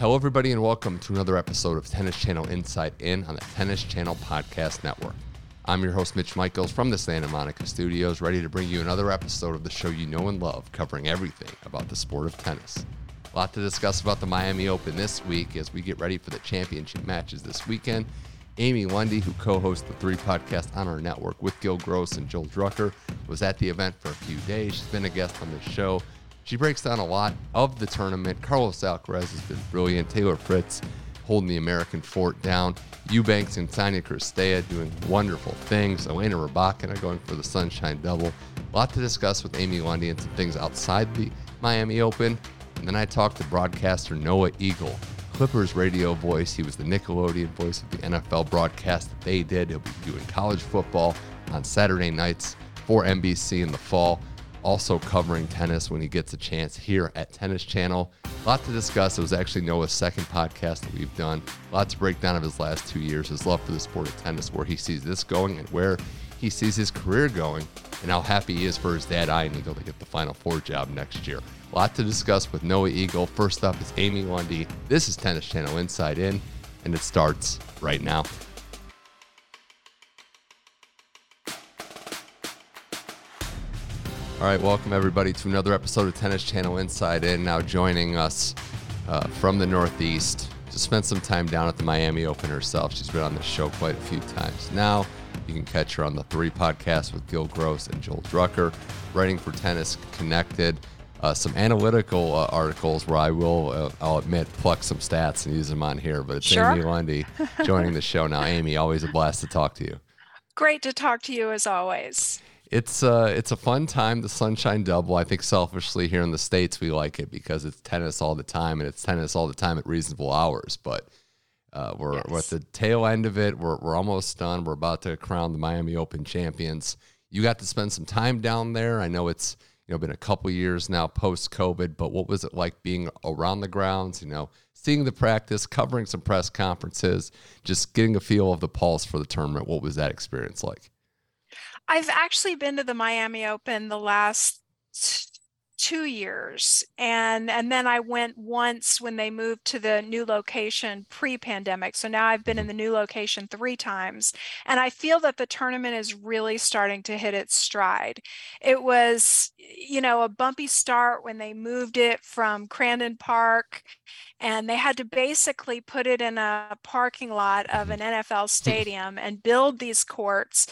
Hello, everybody, and welcome to another episode of Tennis Channel Inside In on the Tennis Channel Podcast Network. I'm your host, Mitch Michals from the Santa Monica studios, ready to bring you another episode of the show you know and love, covering everything about the sport of tennis. A lot to discuss about the Miami Open this week as we get ready for the championship matches this weekend. Amy Lundy, who co hosts the three podcasts on our network with Gil Gross and Joel Drucker, was at the event for a few days. She's been a guest on the show she breaks down a lot of the tournament. Carlos Alcaraz has been brilliant. Taylor Fritz holding the American fort down. Eubanks and Tanya Cirstea doing wonderful things. Elena Rybakina going for the Sunshine Double. A lot to discuss with Amy Lundy and some things outside the Miami Open. And then I talked to broadcaster Noah Eagle, Clippers radio voice. He was the Nickelodeon voice of the NFL broadcast that they did. He'll be doing college football on Saturday nights for NBC in the fall also covering tennis when he gets a chance here at Tennis Channel. A lot to discuss. It was actually Noah's second podcast that we've done. a Lots of breakdown of his last two years, his love for the sport of tennis, where he sees this going and where he sees his career going, and how happy he is for his dad, Ian Eagle, to get the Final Four job next year. A lot to discuss with Noah Eagle. First up is Amy Lundy. This is Tennis Channel Inside In, and it starts right now. All right, welcome everybody to another episode of Tennis Channel Inside In. Now joining us uh, from the Northeast to spend some time down at the Miami Open herself. She's been on the show quite a few times now. You can catch her on the three podcasts with Gil Gross and Joel Drucker, writing for Tennis Connected. Uh, some analytical uh, articles where I will, uh, I'll admit, pluck some stats and use them on here. But it's sure. Amy Lundy joining the show now. Amy, always a blast to talk to you. Great to talk to you as always it's uh it's a fun time the sunshine double. I think selfishly here in the states we like it because it's tennis all the time and it's tennis all the time at reasonable hours but uh, we're, yes. we're at the tail end of it. We're, we're almost done. We're about to crown the miami open champions. You got to spend some time down there. I know it's you know been a couple years now post covid but what was it like being around the grounds you know seeing the practice covering some press conferences just getting a feel of the pulse for the tournament? What was that experience like I've actually been to the Miami Open the last two years and and then i went once when they moved to the new location pre-pandemic. So now i've been in mm-hmm. the new location three times and i feel that the tournament is really starting to hit its stride. It was you know a bumpy start when they moved it from crandon park and they had to basically put it in a parking lot of mm-hmm. an nfl mm-hmm. stadium and build these courts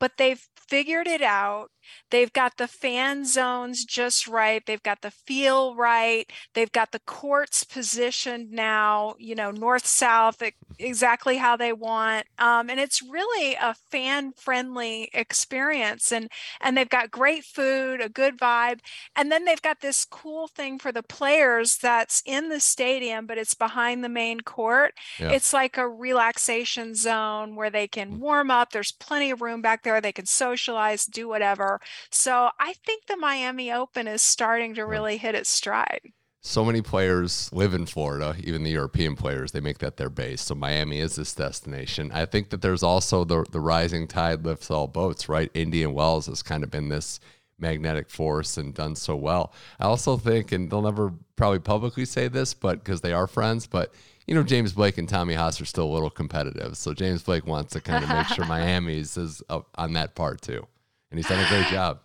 but they've figured it out They've got the fan zones just right. They've got the feel right. They've got the courts positioned now, you know, north south, exactly how they want. Um, and it's really a fan friendly experience. And and they've got great food, a good vibe, and then they've got this cool thing for the players that's in the stadium, but it's behind the main court. Yeah. It's like a relaxation zone where they can mm. warm up. There's plenty of room back there. They can socialize, do whatever. So I think the Miami Open is starting to really hit its stride. So many players live in Florida, even the European players, they make that their base. So Miami is this destination. I think that there's also the the rising tide lifts all boats, right? Indian Wells has kind of been this magnetic force and done so well. I also think, and they'll never probably publicly say this, but because they are friends, but you know, James Blake and Tommy Haas are still a little competitive. So James Blake wants to kind of make sure Miami's is uh, on that part too and he's done a great job.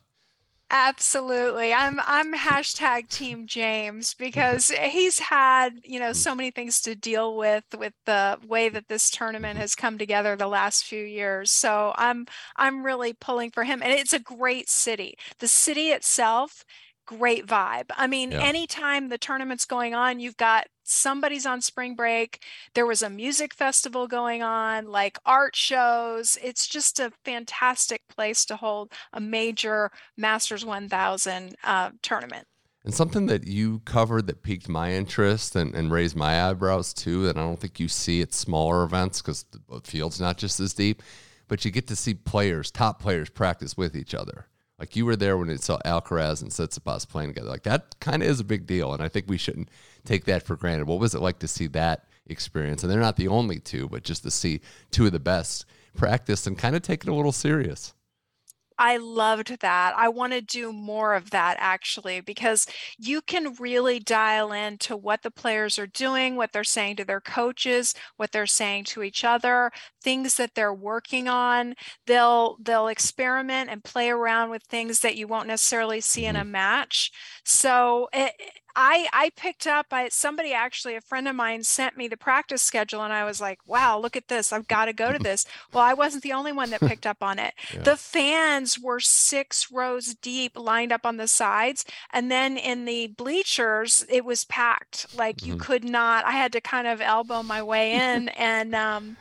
Absolutely. I'm I'm hashtag team James because he's had, you know, so many things to deal with with the way that this tournament has come together the last few years. So I'm I'm really pulling for him. And it's a great city. The city itself great vibe. I mean, yeah. anytime the tournament's going on, you've got somebody's on spring break. There was a music festival going on, like art shows. It's just a fantastic place to hold a major Masters 1000 uh, tournament. And something that you covered that piqued my interest and, and raised my eyebrows too, that I don't think you see at smaller events because the field's not just as deep, but you get to see players, top players, practice with each other. Like you were there when it saw Alcaraz and Tsitsipas playing together. Like that kind of is a big deal, and I think we shouldn't take that for granted. What was it like to see that experience? And they're not the only two, but just to see two of the best practice and kind of take it a little serious. I loved that. I want to do more of that actually, because you can really dial in to what the players are doing, what they're saying to their coaches, what they're saying to each other, things that they're working on. They'll they'll experiment and play around with things that you won't necessarily see in a mm-hmm. match. So it, I I picked up I somebody actually a friend of mine sent me the practice schedule and I was like, "Wow, look at this. I've got to go to this." well, I wasn't the only one that picked up on it. Yeah. The fans were 6 rows deep lined up on the sides and then in the bleachers it was packed. Like mm-hmm. you could not I had to kind of elbow my way in and um,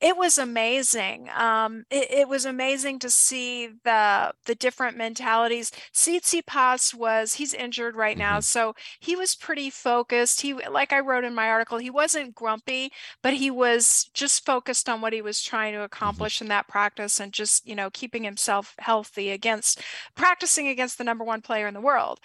it was amazing. Um, it, it, was amazing to see the the different mentalities. Tsitsipas was he's injured right now, mm-hmm. so he was pretty focused. He, like I wrote in my article, he wasn't grumpy, but he was just focused on what he was trying to mm-hmm. accomplish in that practice and just, you know, keeping himself healthy against practicing against the number one player in the world.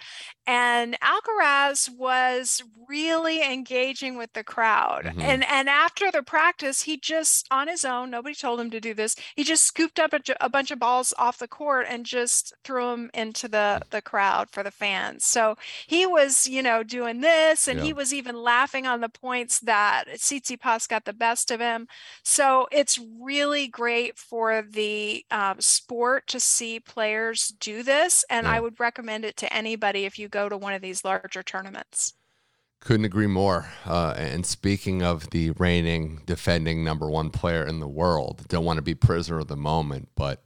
And Alcaraz was really engaging with the crowd. Mm-hmm. And and after the practice, he just on his own, nobody told him to do this. He just scooped up a, a bunch of balls off the court and just threw them into the the crowd for the fans. So he was, you know, doing this, and yeah. he was even laughing on the points that Tsitsipas got the best of him. So it's really great for the um, sport to see players do this, and yeah. I would recommend it to anybody if you go to one of these larger tournaments. Couldn't agree more. Uh, and speaking of the reigning, defending number one player in the world, don't want to be prisoner of the moment, but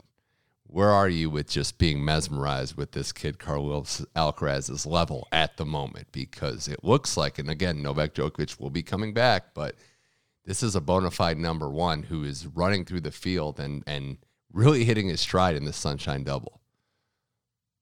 where are you with just being mesmerized with this kid Carlos Alcaraz's level at the moment? Because it looks like, and again, Novak Djokovic will be coming back, but this is a bona fide number one who is running through the field and and really hitting his stride in the Sunshine Double.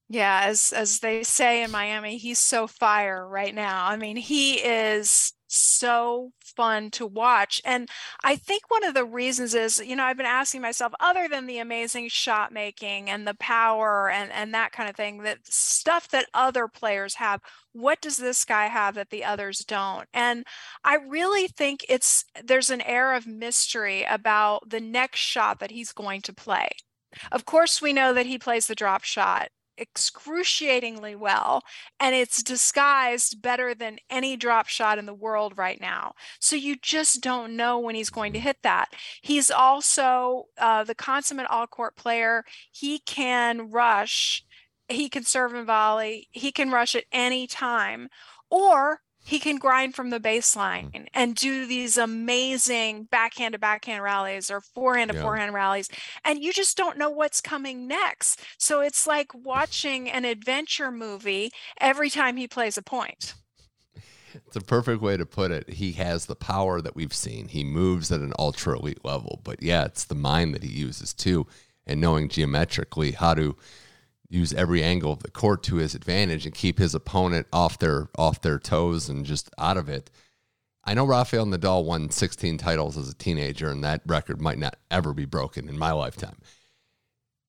Yeah, as as they say in Miami, he's so fire right now. I mean, he is so fun to watch. And I think one of the reasons is, you know, I've been asking myself, other than the amazing shot making and the power and, and that kind of thing, that stuff that other players have, what does this guy have that the others don't? And I really think it's there's an air of mystery about the next shot that he's going to play. Of course, we know that he plays the drop shot excruciatingly well and it's disguised better than any drop shot in the world right now. So you just don't know when he's going to hit that. He's also uh, the consummate all court player. He can rush, he can serve and volley, he can rush at any time. Or he can grind from the baseline and do these amazing backhand to backhand rallies or forehand to yeah. forehand rallies and you just don't know what's coming next. So it's like watching an adventure movie every time he plays a point. It's a perfect way to put it. He has the power that we've seen. He moves at an ultra elite level but yeah it's the mind that he uses too and knowing geometrically how to use every angle of the court to his advantage and keep his opponent off their off their toes and just out of it. I know Rafael Nadal won 16 titles as a teenager, and that record might not ever be broken in my lifetime.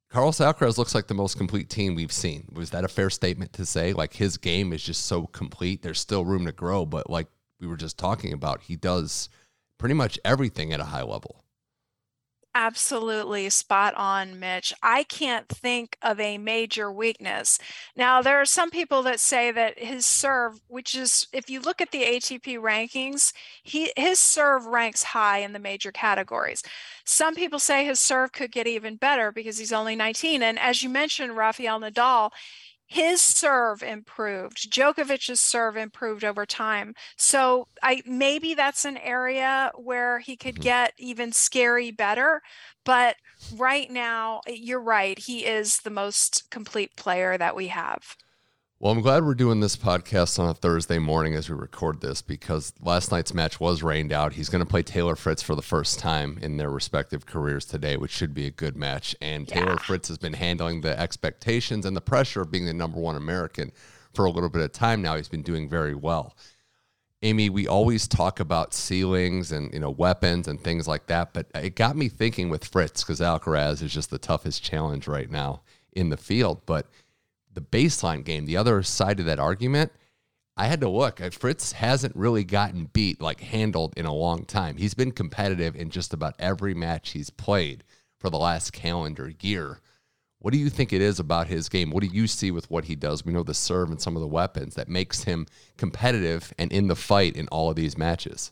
Carlos Alcaraz looks like the most complete team we've seen. Was that a fair statement to say? Like his game is just so complete. There's still room to grow, but like we were just talking about, he does pretty much everything at a high level. Absolutely spot on, Mitch. I can't think of a major weakness. Now, there are some people that say that his serve, which is, if you look at the ATP rankings, he his serve ranks high in the major categories. Some people say his serve could get even better because he's only 19. And as you mentioned, Rafael Nadal, his serve improved. Djokovic's serve improved over time. So I maybe that's an area where he could mm-hmm. get even scary better. But right now, you're right. He is the most complete player that we have. Well, I'm glad we're doing this podcast on a Thursday morning as we record this because last night's match was rained out. He's going to play Taylor Fritz for the first time in their respective careers today, which should be a good match. And yeah. Taylor Fritz has been handling the expectations and the pressure of being the number one American for a little bit of time now, he's been doing very well. Amy, we always talk about ceilings and you know weapons and things like that, but it got me thinking with Fritz because Alcaraz is just the toughest challenge right now in the field. But the baseline game, the other side of that argument, I had to look. Uh, Fritz hasn't really gotten beat, like handled in a long time. He's been competitive in just about every match he's played for the last calendar year. What do you think it is about his game? What do you see with what he does? We know the serve and some of the weapons that makes him competitive and in the fight in all of these matches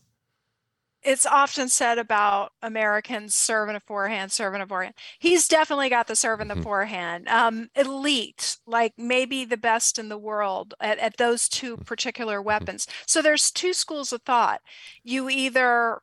it's often said about Americans serving a forehand, serving a forehand. He's definitely got the serve and the mm-hmm. forehand. Um, elite, like maybe the best in the world at, at those two mm-hmm. particular mm-hmm. weapons. So there's two schools of thought. You either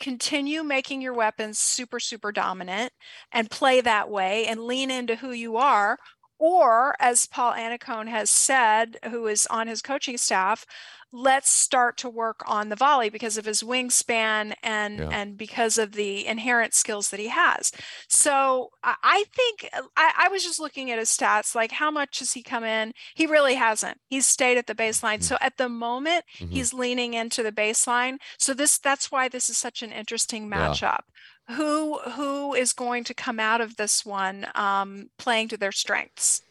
continue making your weapons super, super dominant and play that way and lean into who you are, or, as Paul Annacone has said, who is on his coaching staff, let's start to work on the volley because of his wingspan and yeah. and because of the inherent skills that he has. So I think I, I, was just looking at his stats, like how much has he come in? He really hasn't. He's stayed at the baseline. Mm-hmm. So at the moment, mm-hmm. he's leaning into the baseline. So this that's why this is such an interesting matchup. Yeah who who is going to come out of this one um, playing to their strengths?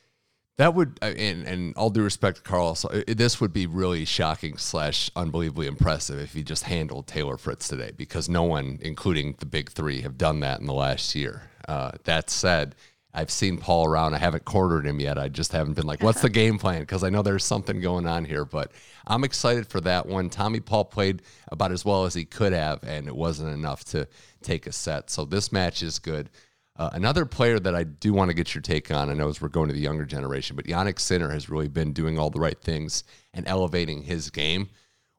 That would, uh, and, and all due respect to Carlos, uh, this would be really shocking slash unbelievably impressive if he just handled Taylor Fritz today, because no one, including the big three, have done that in the last year. Uh, that said, I've seen Paul around. I haven't quartered him yet. I just haven't been like, what's the game plan? Because I know there's something going on here. But I'm excited for that one. Tommy Paul played about as well as he could have, and it wasn't enough to take a set. So this match is good. Uh, another player that I do want to get your take on, I know as we're going to the younger generation, but Jannik Sinner has really been doing all the right things and elevating his game.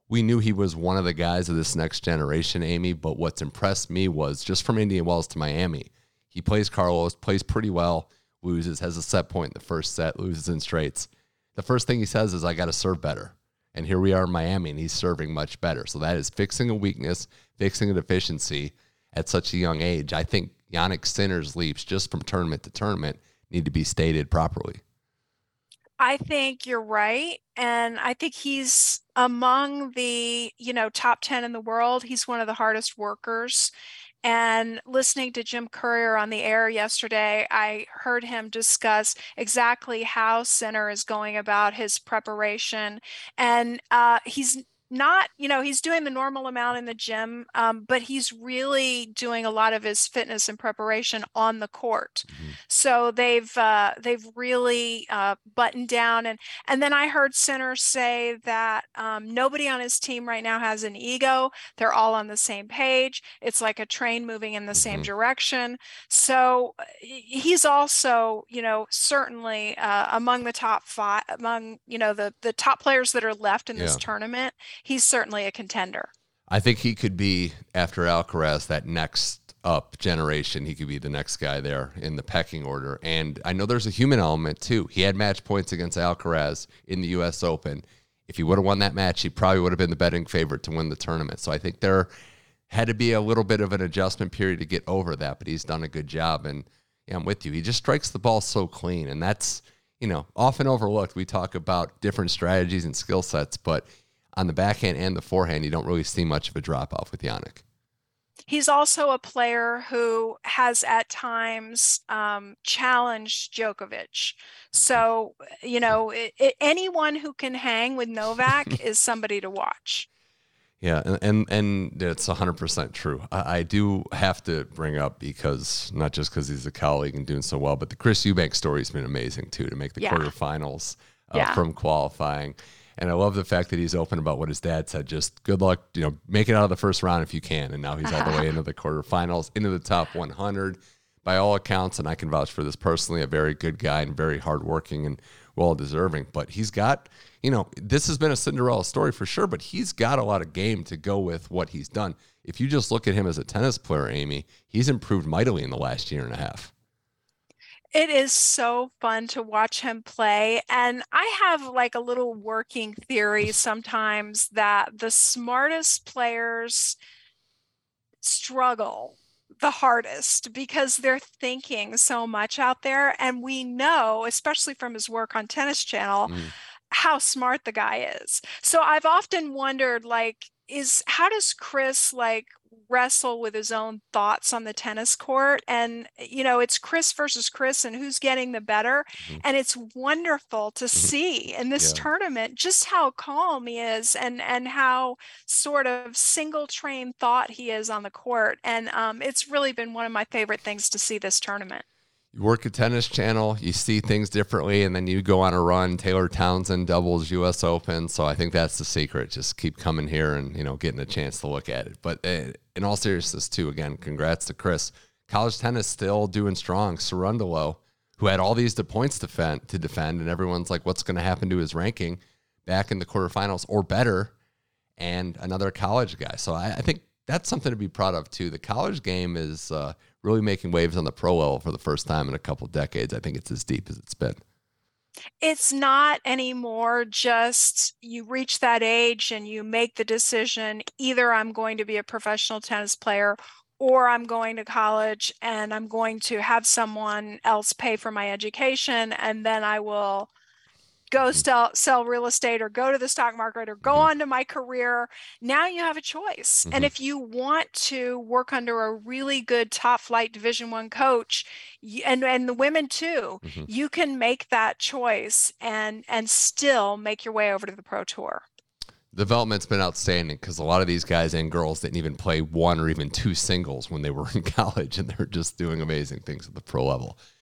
We knew he was one of the guys of this next generation, Amy, but what's impressed me was just from Indian Wells to Miami he plays Carlos, plays pretty well, loses, has a set point in the first set, loses in straights. The first thing he says is, I got to serve better. And here we are in Miami, and he's serving much better. So that is fixing a weakness, fixing a deficiency at such a young age. I think Jannik Sinner's leaps, just from tournament to tournament, need to be stated properly. I think you're right. And I think he's among the, you know, top 10 in the world. He's one of the hardest workers. And listening to Jim Courier on the air yesterday, I heard him discuss exactly how Sinner is going about his preparation. And uh, he's not, you know, he's doing the normal amount in the gym, um, but he's really doing a lot of his fitness and preparation on the court. Mm-hmm. So they've uh, they've really uh, buttoned down, and and then I heard Sinner say that um, nobody on his team right now has an ego. They're all on the same page. It's like a train moving in the mm-hmm. same direction. So he's also, you know, certainly uh, among the top five, among you know the the top players that are left in this tournament he's certainly a contender. I think he could be after Alcaraz that next up generation. He could be the next guy there in the pecking order. And I know there's a human element too. He had match points against Alcaraz in the U.S. Open. If he would have won that match, he probably would have been the betting favorite to win the tournament. So I think there had to be a little bit of an adjustment period to get over that, but he's done a good job. And yeah, I'm with you. He just strikes the ball so clean, and that's you know often overlooked. We talk about different strategies and skill sets, but on the backhand and the forehand, you don't really see much of a drop off with Jannik. He's also a player who has at times um, challenged Djokovic. So, you know, it, it, anyone who can hang with Novak is somebody to watch. Yeah, and and, and it's 100% true. I, I, do have to bring up because not just because he's a colleague and doing so well, but the Chris Eubank story has been amazing too to make the yeah. quarterfinals uh, yeah. from qualifying. And I love the fact that he's open about what his dad said. Just good luck, you know, make it out of the first round if you can. And now he's all the way into the quarterfinals, into the top 100. By all accounts, and I can vouch for this personally, a very good guy and very hardworking and well deserving. But he's got, you know, this has been a Cinderella story for sure, but he's got a lot of game to go with what he's done. If you just look at him as a tennis player, Amy, he's improved mightily in the last year and a half. It is so fun to watch him play. And I have like a little working theory sometimes that the smartest players struggle the hardest because they're thinking so much out there. And we know, especially from his work on Tennis Channel, mm. how smart the guy is. So I've often wondered like is how does Chris like wrestle with his own thoughts on the tennis court and you know it's Chris versus Chris and who's getting the better mm-hmm. and it's wonderful to mm-hmm. see in this yeah. tournament just how calm he is and and how sort of single train thought he is on the court and um, it's really been one of my favorite things to see this tournament you work a tennis channel, you see things differently, and then you go on a run. Taylor Townsend doubles U.S. Open, so I think that's the secret. Just keep coming here and you know getting a chance to look at it. But uh, in all seriousness, too, again, congrats to Chris. College tennis still doing strong. Cerundolo, who had all these points to defend, to defend, and everyone's like, what's going to happen to his ranking back in the quarterfinals or better? And another college guy. So I, I think that's something to be proud of too. The college game is uh, really making waves on the pro level for the first time in a couple decades. I think it's as deep as it's been. It's not anymore just you reach that age and you make the decision either I'm going to be a professional tennis player or I'm going to college and I'm going to have someone else pay for my education and then I will go sell, sell real estate or go to the stock market or go mm-hmm. on to my career now you have a choice mm-hmm. and if you want to work under a really good top flight division one coach and and the women too mm-hmm. you can make that choice and and still make your way over to the pro tour development's been outstanding because a lot of these guys and girls didn't even play one or even two singles when they were in college and they're just doing amazing things at the pro level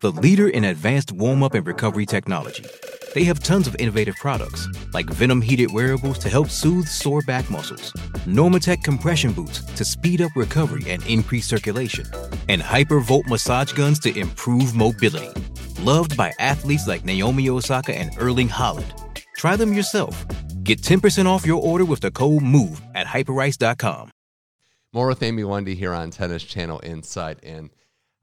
the leader in advanced warm up and recovery technology. They have tons of innovative products, like Venom heated wearables to help soothe sore back muscles, Normatec compression boots to speed up recovery and increase circulation, and Hypervolt massage guns to improve mobility. Loved by athletes like Naomi Osaka and Erling Haaland. Try them yourself. Get 10% off your order with the code MOVE at hyperice.com. More with Amy Lundy here on Tennis Channel Insight. And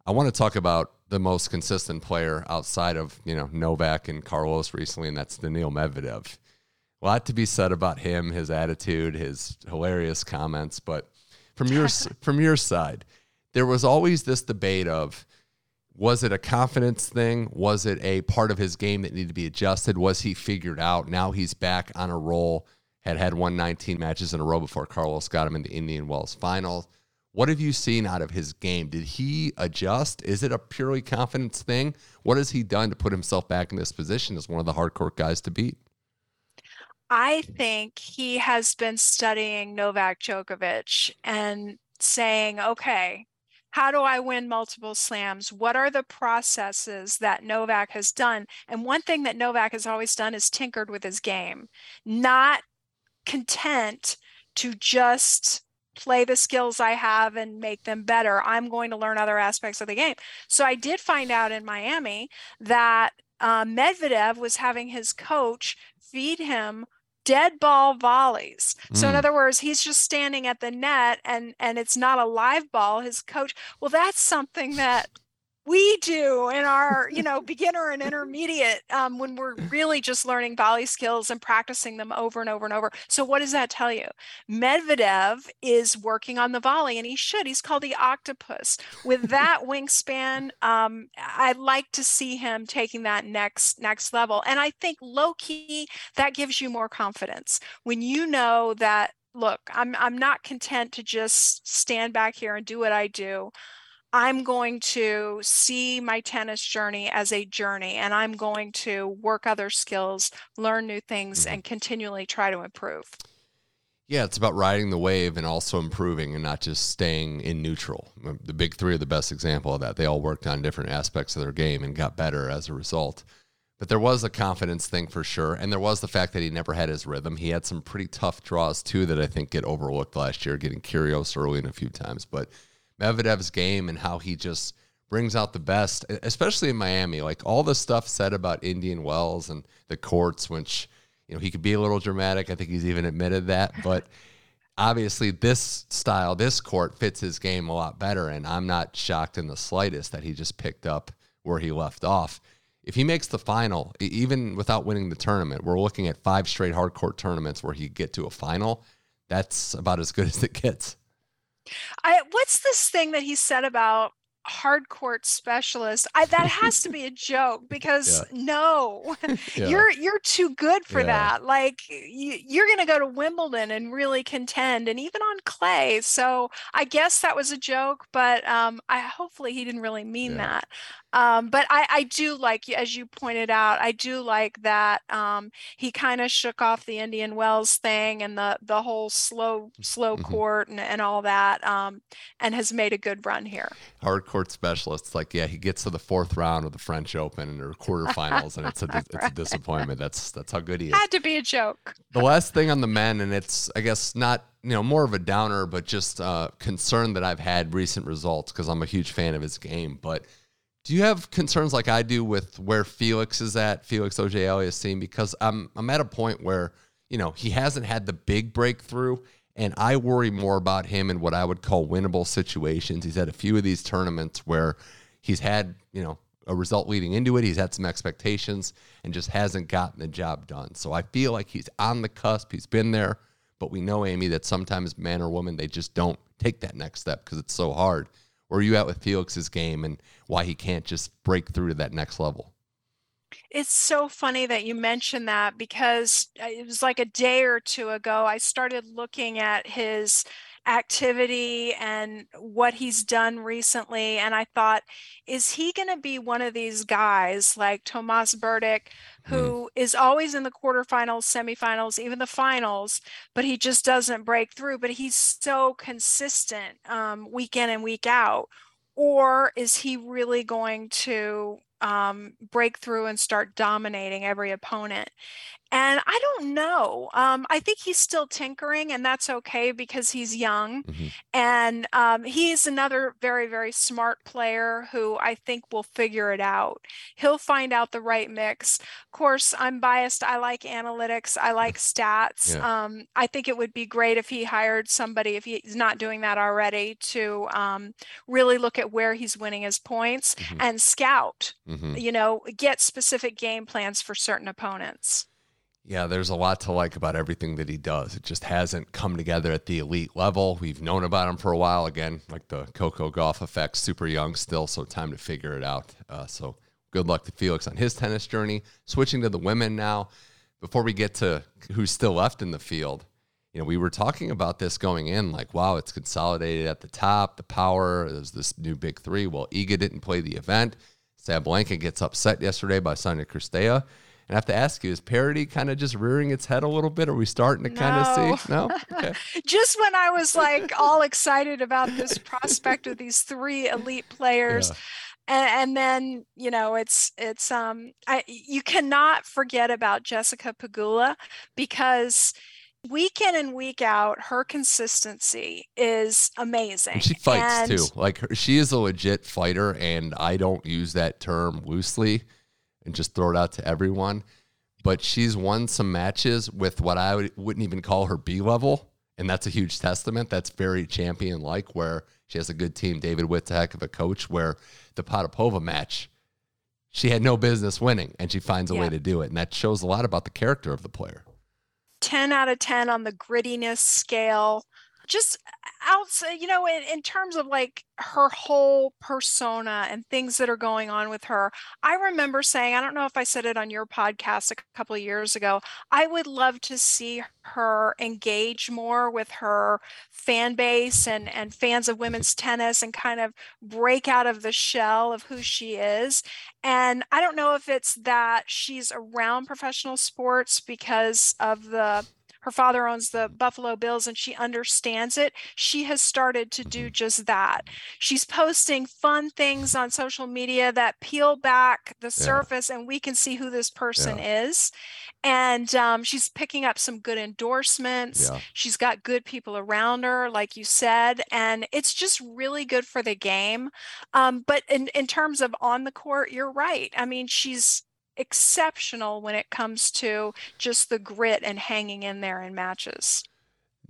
I want to talk about the most consistent player outside of you know Novak and Carlos recently, and that's Daniil Medvedev. A lot to be said about him, his attitude, his hilarious comments. But from your from your side, there was always this debate of was it a confidence thing? Was it a part of his game that needed to be adjusted? Was he figured out? Now he's back on a roll. Had had 119 matches in a row before Carlos got him in the Indian Wells final. What have you seen out of his game? Did he adjust? Is it a purely confidence thing? What has he done to put himself back in this position as one of the hardcore guys to beat? I think he has been studying Novak Djokovic and saying, okay, how do I win multiple slams? What are the processes that Novak has done? And one thing that Novak has always done is tinkered with his game, not content to just play the skills I have and make them better. I'm going to learn other aspects of the game. So I did find out in Miami that uh, Medvedev was having his coach feed him dead ball volleys. So in hmm. other words, he's just standing at the net and and it's not a live ball. His coach, well, that's something that we do in our you know beginner and intermediate um, when we're really just learning volley skills and practicing them over and over and over. So what does that tell you? Medvedev is working on the volley and he should. He's called the octopus. With that wingspan um, i'd like to see him taking that next next level. And i think low key that gives you more confidence. When you know that look i'm i'm not content to just stand back here and do what i do I'm going to see my tennis journey as a journey and I'm going to work other skills, learn new things, mm-hmm. and continually try to improve. Yeah, it's about riding the wave and also improving and not just staying in neutral. The big three are the best example of that. They all worked on different aspects of their game and got better as a result. But there was a confidence thing for sure. And there was the fact that he never had his rhythm. He had some pretty tough draws too that I think get overlooked last year, getting Kyrgios early in a few times. But Medvedev's game and how he just brings out the best, especially in Miami. Like all the stuff said about Indian Wells and the courts, which You know, he could be a little dramatic. I think he's even admitted that, but obviously this style, this court fits his game a lot better. And I'm not shocked in the slightest that he just picked up where he left off. If he makes the final, even without winning the tournament, we're looking at five straight hard court tournaments where he get to a final. That's about as good as it gets. I, what's this thing that he said about hard court specialist I, that has to be a joke because yeah. no yeah. you're you're too good for yeah. that like you, you're going to go to wimbledon and really contend and even on clay so i guess that was a joke but um i hopefully he didn't really mean that um, but I, I do like, as you pointed out, I do like that um, he kind of shook off the Indian Wells thing and the the whole slow slow mm-hmm. court and, and all that, um, and has made a good run here. Hard court specialists, like yeah, he gets to the fourth round of the French Open or quarterfinals, and it's a it's a disappointment. That's that's how good he is. Had to be a joke. The last thing on the men, and it's I guess not you know more of a downer, but just uh, concern that I've had recent results because I'm a huge fan of his game, but do you have concerns like I do with where Felix is at, Felix Auger-Aliassime? Because I'm I'm at a point where you know he hasn't had the big breakthrough, and I worry more about him in what I would call winnable situations. He's had a few of these tournaments where he's had you know a result leading into it. He's had some expectations and just hasn't gotten the job done. So I feel like he's on the cusp. He's been there, but we know Amy that sometimes man or woman they just don't take that next step because it's so hard. Where are you at with Felix's game and why he can't just break through to that next level? It's so funny that you mentioned that because uh, it was like a day or two ago, I started looking at his activity and what he's done recently. And I thought, is he going to be one of these guys like Tomas Berdych, hmm. who mm. is always in the quarterfinals, semifinals, even the finals, but he just doesn't break through? But he's so consistent um, week in and week out. Or is he really going to um, break through and start dominating every opponent? And I don't know. Um, I think he's still tinkering, and that's okay because he's young. Mm-hmm. And um, he's another very, very smart player who I think will figure it out. He'll find out the right mix. Of course, I'm biased. I like analytics, I like stats. Yeah. Um, I think it would be great if he hired somebody, if he's not doing that already, to um, really look at where he's winning his points mm-hmm. and scout, mm-hmm. you know, get specific game plans for certain opponents. Yeah, there's a lot to like about everything that he does. It just hasn't come together at the elite level. We've known about him for a while. Again, like the Coco Gauff effect, super young still, so time to figure it out. Uh, so good luck to Felix on his tennis journey. Switching to the women now, before we get to who's still left in the field, you know, we were talking about this going in, like, wow, it's consolidated at the top, the power, there's this new big three. Well, Iga didn't play the event. Sabalenka gets upset yesterday by Sonia Cirstea. And I have to ask you, is parity kind of just rearing its head a little bit? Are we starting to no. kind of see? No. Okay. just when I was like all excited about this prospect of these three elite players. Yeah. And, and, then you know it's it's um I you cannot forget about Jessica Pegula because week in and week out her consistency is amazing and she fights and, too like her, she is a legit fighter and i don't use that term loosely and just throw it out to everyone. But she's won some matches with what I would, wouldn't even call her B level. And that's a huge testament. That's very champion like, where she has a good team. David Witt's a heck of a coach, where the Potapova match, she had no business winning, and she finds a yeah. way to do it. And that shows a lot about the character of the player. 10 out of 10 on the grittiness scale just outside, you know, in, in terms of like her whole persona and things that are going on with her, I remember saying, I don't know if I said it on your podcast a couple of years ago, I would love to see her engage more with her fan base and, and fans of women's tennis and kind of break out of the shell of who she is. And I don't know if it's that she's around professional sports because of the her father owns the Buffalo Bills and she understands it. She has started to do mm-hmm. just that. She's posting fun things on social media that peel back the surface yeah. and we can see who this person yeah. is. And um, she's picking up some good endorsements. Yeah. She's got good people around her, like you said, and it's just really good for the game. Um, but in, in terms of on the court, you're right. I mean, she's exceptional when it comes to just the grit and hanging in there in matches.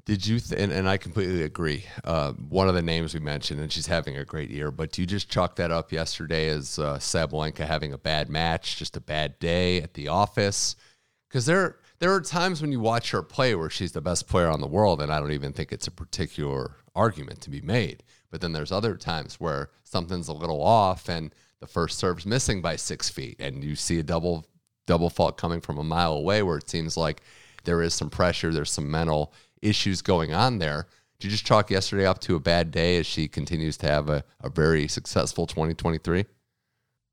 Did you, th- and, and I completely agree. Uh, one of the names we mentioned, and she's having a great year, but do you just chalk that up yesterday as uh, Sabalenka having a bad match, just a bad day at the office? Because there, there are times when you watch her play where she's the best player on the world, and I don't even think it's a particular argument to be made. But then there's other times where something's a little off, and the first serve's missing by six feet, and you see a double double fault coming from a mile away, where it seems like there is some pressure, there's some mental issues going on there. Did you just chalk yesterday up to a bad day as she continues to have a, a very successful 2023?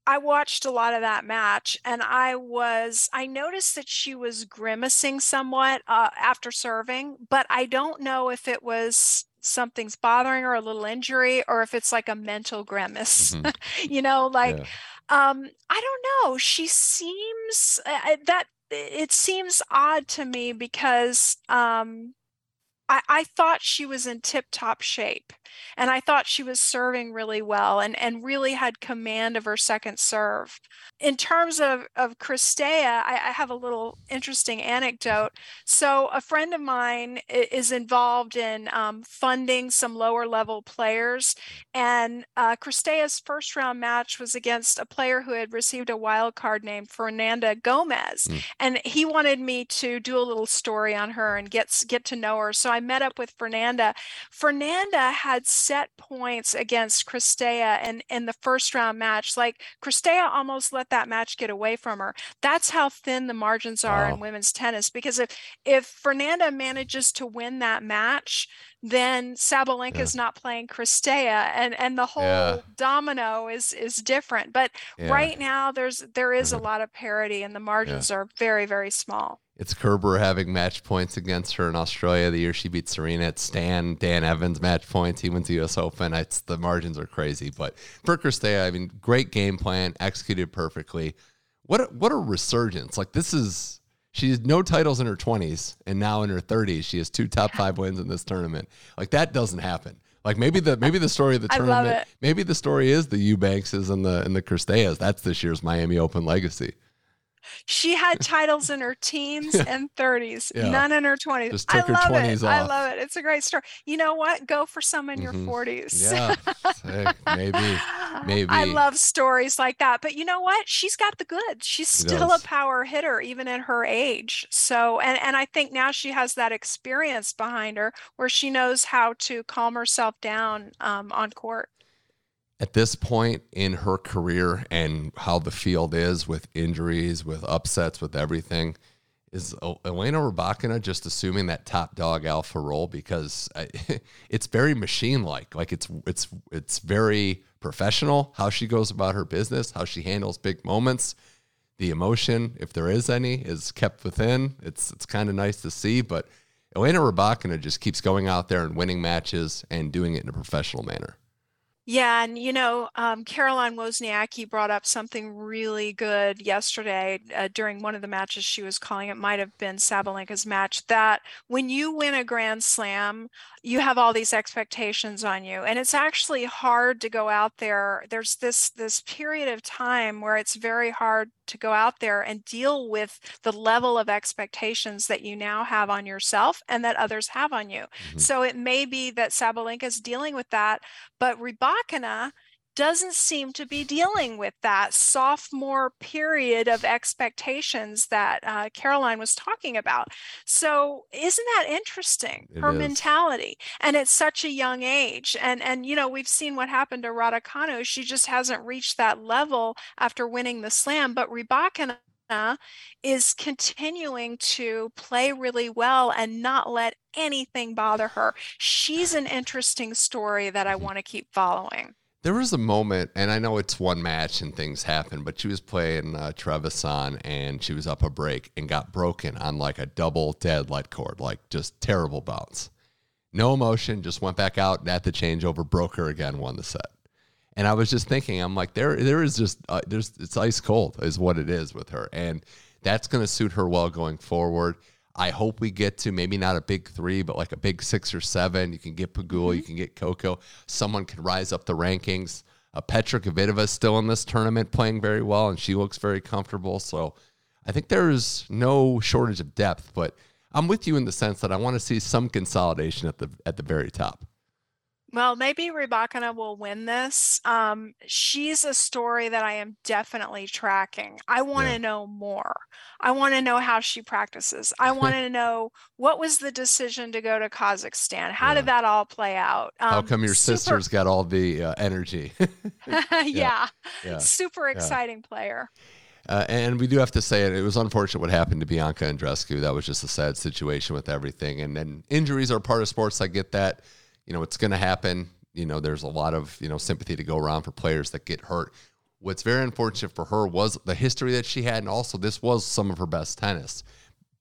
I watched a lot of that match and I was, I noticed that she was grimacing somewhat uh, after serving, but I don't know if it was something's bothering her, a little injury, or if it's like a mental grimace. Mm-hmm. you know, like, yeah. um, I don't know. She seems uh, that it seems odd to me because, um, I, I thought she was in tip top shape and I thought she was serving really well and, and really had command of her second serve. In terms of, of Cirstea, I, I have a little interesting anecdote. So, a friend of mine is involved in um, funding some lower level players, and uh, Cirstea's first round match was against a player who had received a wild card named Fernanda Gomez. Mm. And he wanted me to do a little story on her and get, get to know her. So, I met up with Fernanda. Fernanda had set points against Cirstea and in the first round match. Like Cirstea almost let that match get away from her. That's how thin the margins are wow. in women's tennis. Because if if Fernanda manages to win that match, then Sabalenka is yeah. not playing Cirstea, and and the whole yeah. domino is is different. But yeah. right now, there's there is mm-hmm. a lot of parity, and the margins are very very small. It's Kerber having match points against her in Australia the year she beat Serena. It's Stan Dan Evans match points. He wins the U.S. Open. It's the margins are crazy, but for Cirstea, I mean, great game plan, executed perfectly. What a, what a resurgence! Like this is she has no titles in her 20s, and now in her 30s, she has two top five wins in this tournament. Like that doesn't happen. Like maybe the maybe the story of the tournament, maybe the story is the Eubankses and the and the Cirsteas. That's this year's Miami Open legacy. She had titles in her teens and 30s, yeah. none in her 20s. Just took I love her 20s it. Off. I love it. It's a great story. You know what? Go for some in mm-hmm. your 40s. Yeah, maybe, maybe. I love stories like that. But you know what? She's got the goods. She's still a power hitter, even in her age. So, and and I think now she has that experience behind her where she knows how to calm herself down um, on court at this point in her career and how the field is with injuries, with upsets, with everything, is Elena Rybakina just assuming that top dog alpha role because it's very machine like. Like it's it's it's very professional how she goes about her business, how she handles big moments. The emotion, if there is any, is kept within. It's it's kind of nice to see, but Elena Rybakina just keeps going out there and winning matches and doing it in a professional manner. Yeah, and you know, um, Caroline Wozniacki brought up something really good yesterday uh, during one of the matches she was calling. It might have been Sabalenka's match. That when you win a Grand Slam, you have all these expectations on you, and it's actually hard to go out there. There's this this period of time where it's very hard to go out there and deal with the level of expectations that you now have on yourself and that others have on you. Mm-hmm. So it may be that Sabalenka is dealing with that, but Rybakina doesn't seem to be dealing with that sophomore period of expectations that uh, Caroline was talking about. So isn't that interesting? It her is. mentality, and it's such a young age. And and you know we've seen what happened to Raducanu. She just hasn't reached that level after winning the Slam. But Rybakina is continuing to play really well and not let anything bother her. She's an interesting story that I mm-hmm. want to keep following. There was a moment, and I know it's one match and things happen, but she was playing uh, Trevisan and she was up a break and got broken on like a double dead light cord, like just terrible bounce. No emotion, just went back out and at the changeover, broke her again, won the set. And I was just thinking, I'm like, there, there is just, uh, there's, it's ice cold, is what it is with her, and that's going to suit her well going forward. I hope we get to maybe not a big three, but like a big six or seven. You can get Pegula, mm-hmm. you can get Coco. Someone can rise up the rankings. Uh, Petra Kvitova is still in this tournament playing very well, and she looks very comfortable. So I think there's no shortage of depth, but I'm with you in the sense that I want to see some consolidation at the at the very top. Well, maybe Rybakina will win this. Um, she's a story that I am definitely tracking. I want to yeah. know more. I want to know how she practices. I want to know what was the decision to go to Kazakhstan. How yeah. did that all play out? Um, how come your super... sister's got all the uh, energy? yeah. yeah. super exciting player. Uh, and we do have to say it. It was unfortunate what happened to Bianca Andreescu. That was just a sad situation with everything. And then injuries are part of sports. I get that you know, it's going to happen. You know, there's a lot of, you know, sympathy to go around for players that get hurt. What's very unfortunate for her was the history that she had, and also this was some of her best tennis.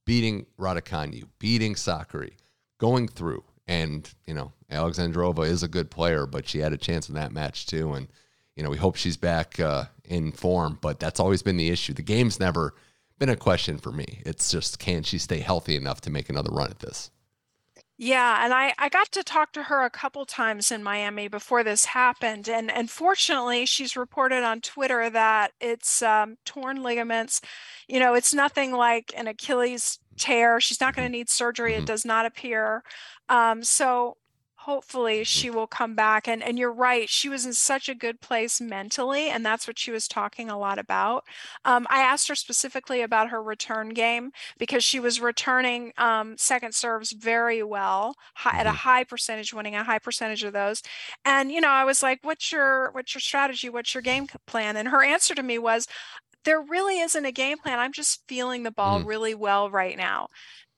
Beating Raducanu, beating Sakkari, going through. And, you know, Alexandrova is a good player, but she had a chance in that match too. And, you know, we hope she's back uh, in form, but that's always been the issue. The game's never been a question for me. It's just can she stay healthy enough to make another run at this? Yeah, and I, I got to talk to her a couple times in Miami before this happened. And and fortunately, she's reported on Twitter that it's um, torn ligaments. You know, it's nothing like an Achilles tear. She's not going to need surgery. It mm-hmm. does not appear. Um, so hopefully mm-hmm. she will come back and and you're right she was in such a good place mentally and that's what she was talking a lot about um, i asked her specifically about her return game because she was returning um, second serves very well high, at a mm-hmm. high percentage winning a high percentage of those and you know i was like what's your what's your strategy what's your game plan and her answer to me was there really isn't a game plan. I'm just feeling the ball mm. really well right now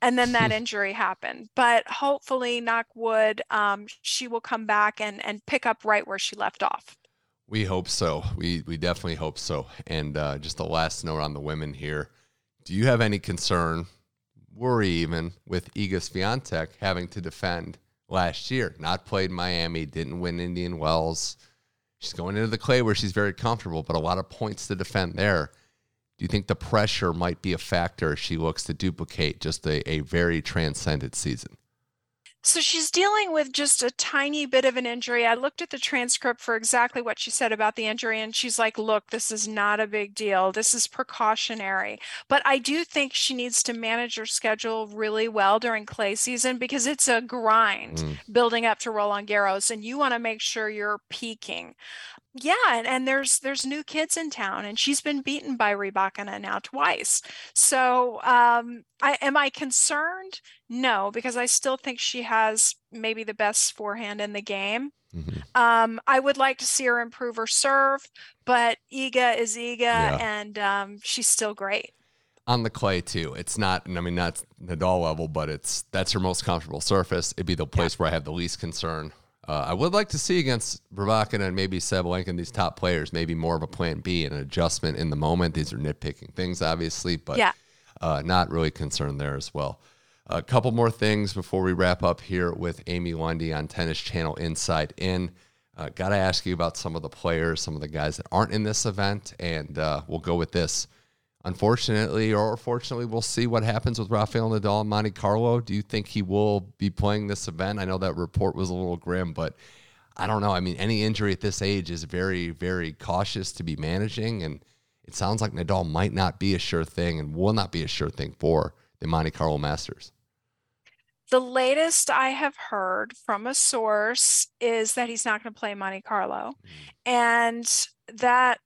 and then that injury happened. But hopefully, knock wood, um, she will come back and and pick up right where she left off. We hope so. We we definitely hope so. And uh, just the last note on the women here: Do you have any concern, worry even with Iga Swiatek having to defend last year? Not played Miami, didn't win Indian Wells. She's going into the clay where she's very comfortable, but a lot of points to defend there. Do you think the pressure might be a factor as she looks to duplicate just a, a very transcendent season? So she's dealing with just a tiny bit of an injury. I looked at the transcript for exactly what she said about the injury, and she's like, Look, this is not a big deal. This is precautionary. But I do think she needs to manage her schedule really well during clay season because it's a grind mm. building up to Roland Garros, and you want to make sure you're peaking yeah and, and there's there's new kids in town and she's been beaten by Rybakina now twice so um I am I concerned no because I still think she has maybe the best forehand in the game mm-hmm. um I would like to see her improve her serve but Iga is Iga yeah. and um she's still great on the clay too. It's not, I mean, not Nadal level, but it's that's her most comfortable surface. It'd be the place yeah. where I have the least concern. Uh, I would like to see against Rybakina and maybe Sabalenka these top players, maybe more of a plan B, and an adjustment in the moment. These are nitpicking things, obviously, but yeah. uh, not really concerned there as well. A couple more things before we wrap up here with Amy Lundy on Tennis Channel Inside In. Uh, Got to ask you about some of the players, some of the guys that aren't in this event, and uh, we'll go with this unfortunately or fortunately, we'll see what happens with Rafael Nadal and Monte Carlo. Do you think he will be playing this event? I know that report was a little grim, but I don't know. I mean, any injury at this age is very, very cautious to be managing. And it sounds like Nadal might not be a sure thing and will not be a sure thing for the Monte Carlo Masters. The latest I have heard from a source is that he's not going to play Monte Carlo. Mm. And that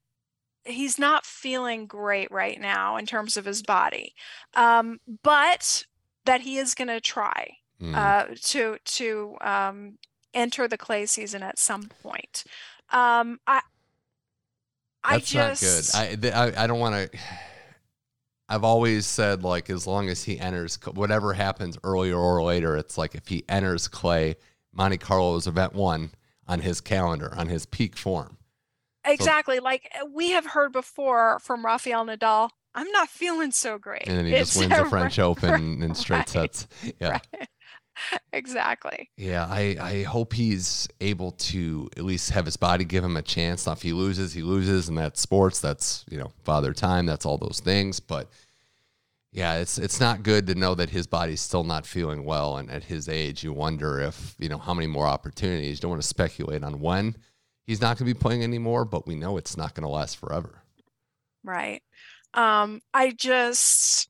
he's not feeling great right now in terms of his body, um, but that he is going to try mm. uh, to to um, enter the clay season at some point. Um, I I That's just not good. I I, I don't want to. I've always said like as long as he enters whatever happens earlier or later, it's like if he enters clay, Monte Carlo is event one on his calendar on his peak form. Exactly. So, like uh, we have heard before from Rafael Nadal, I'm not feeling so great. And then he it's, just wins the French right, Open right, in straight right, sets. Yeah. exactly. Yeah, I, I hope he's able to at least have his body give him a chance. Now, if he loses, he loses, and that's sports. That's you know father time. That's all those things. But yeah, it's it's not good to know that his body's still not feeling well, and at his age, you wonder if you know how many more opportunities. You don't want to speculate on when he's not going to be playing anymore, but we know it's not going to last forever. Right. Um, I just,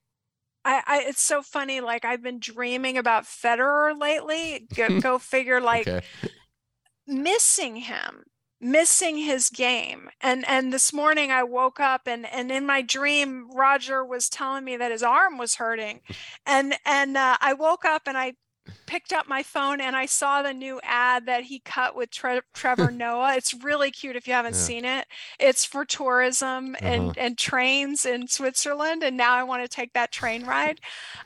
I, I, it's so funny. Like I've been dreaming about Federer lately. Go, go figure. Like Okay. missing him missing his game and and this morning i woke up and and in my dream roger was telling me that his arm was hurting and and uh, i woke up and i picked up my phone and i saw the new ad that he cut with Tre- trevor noah. It's really cute if you haven't Yeah. seen it. It's for tourism Uh-huh. and and trains in switzerland and now i want to take that train ride.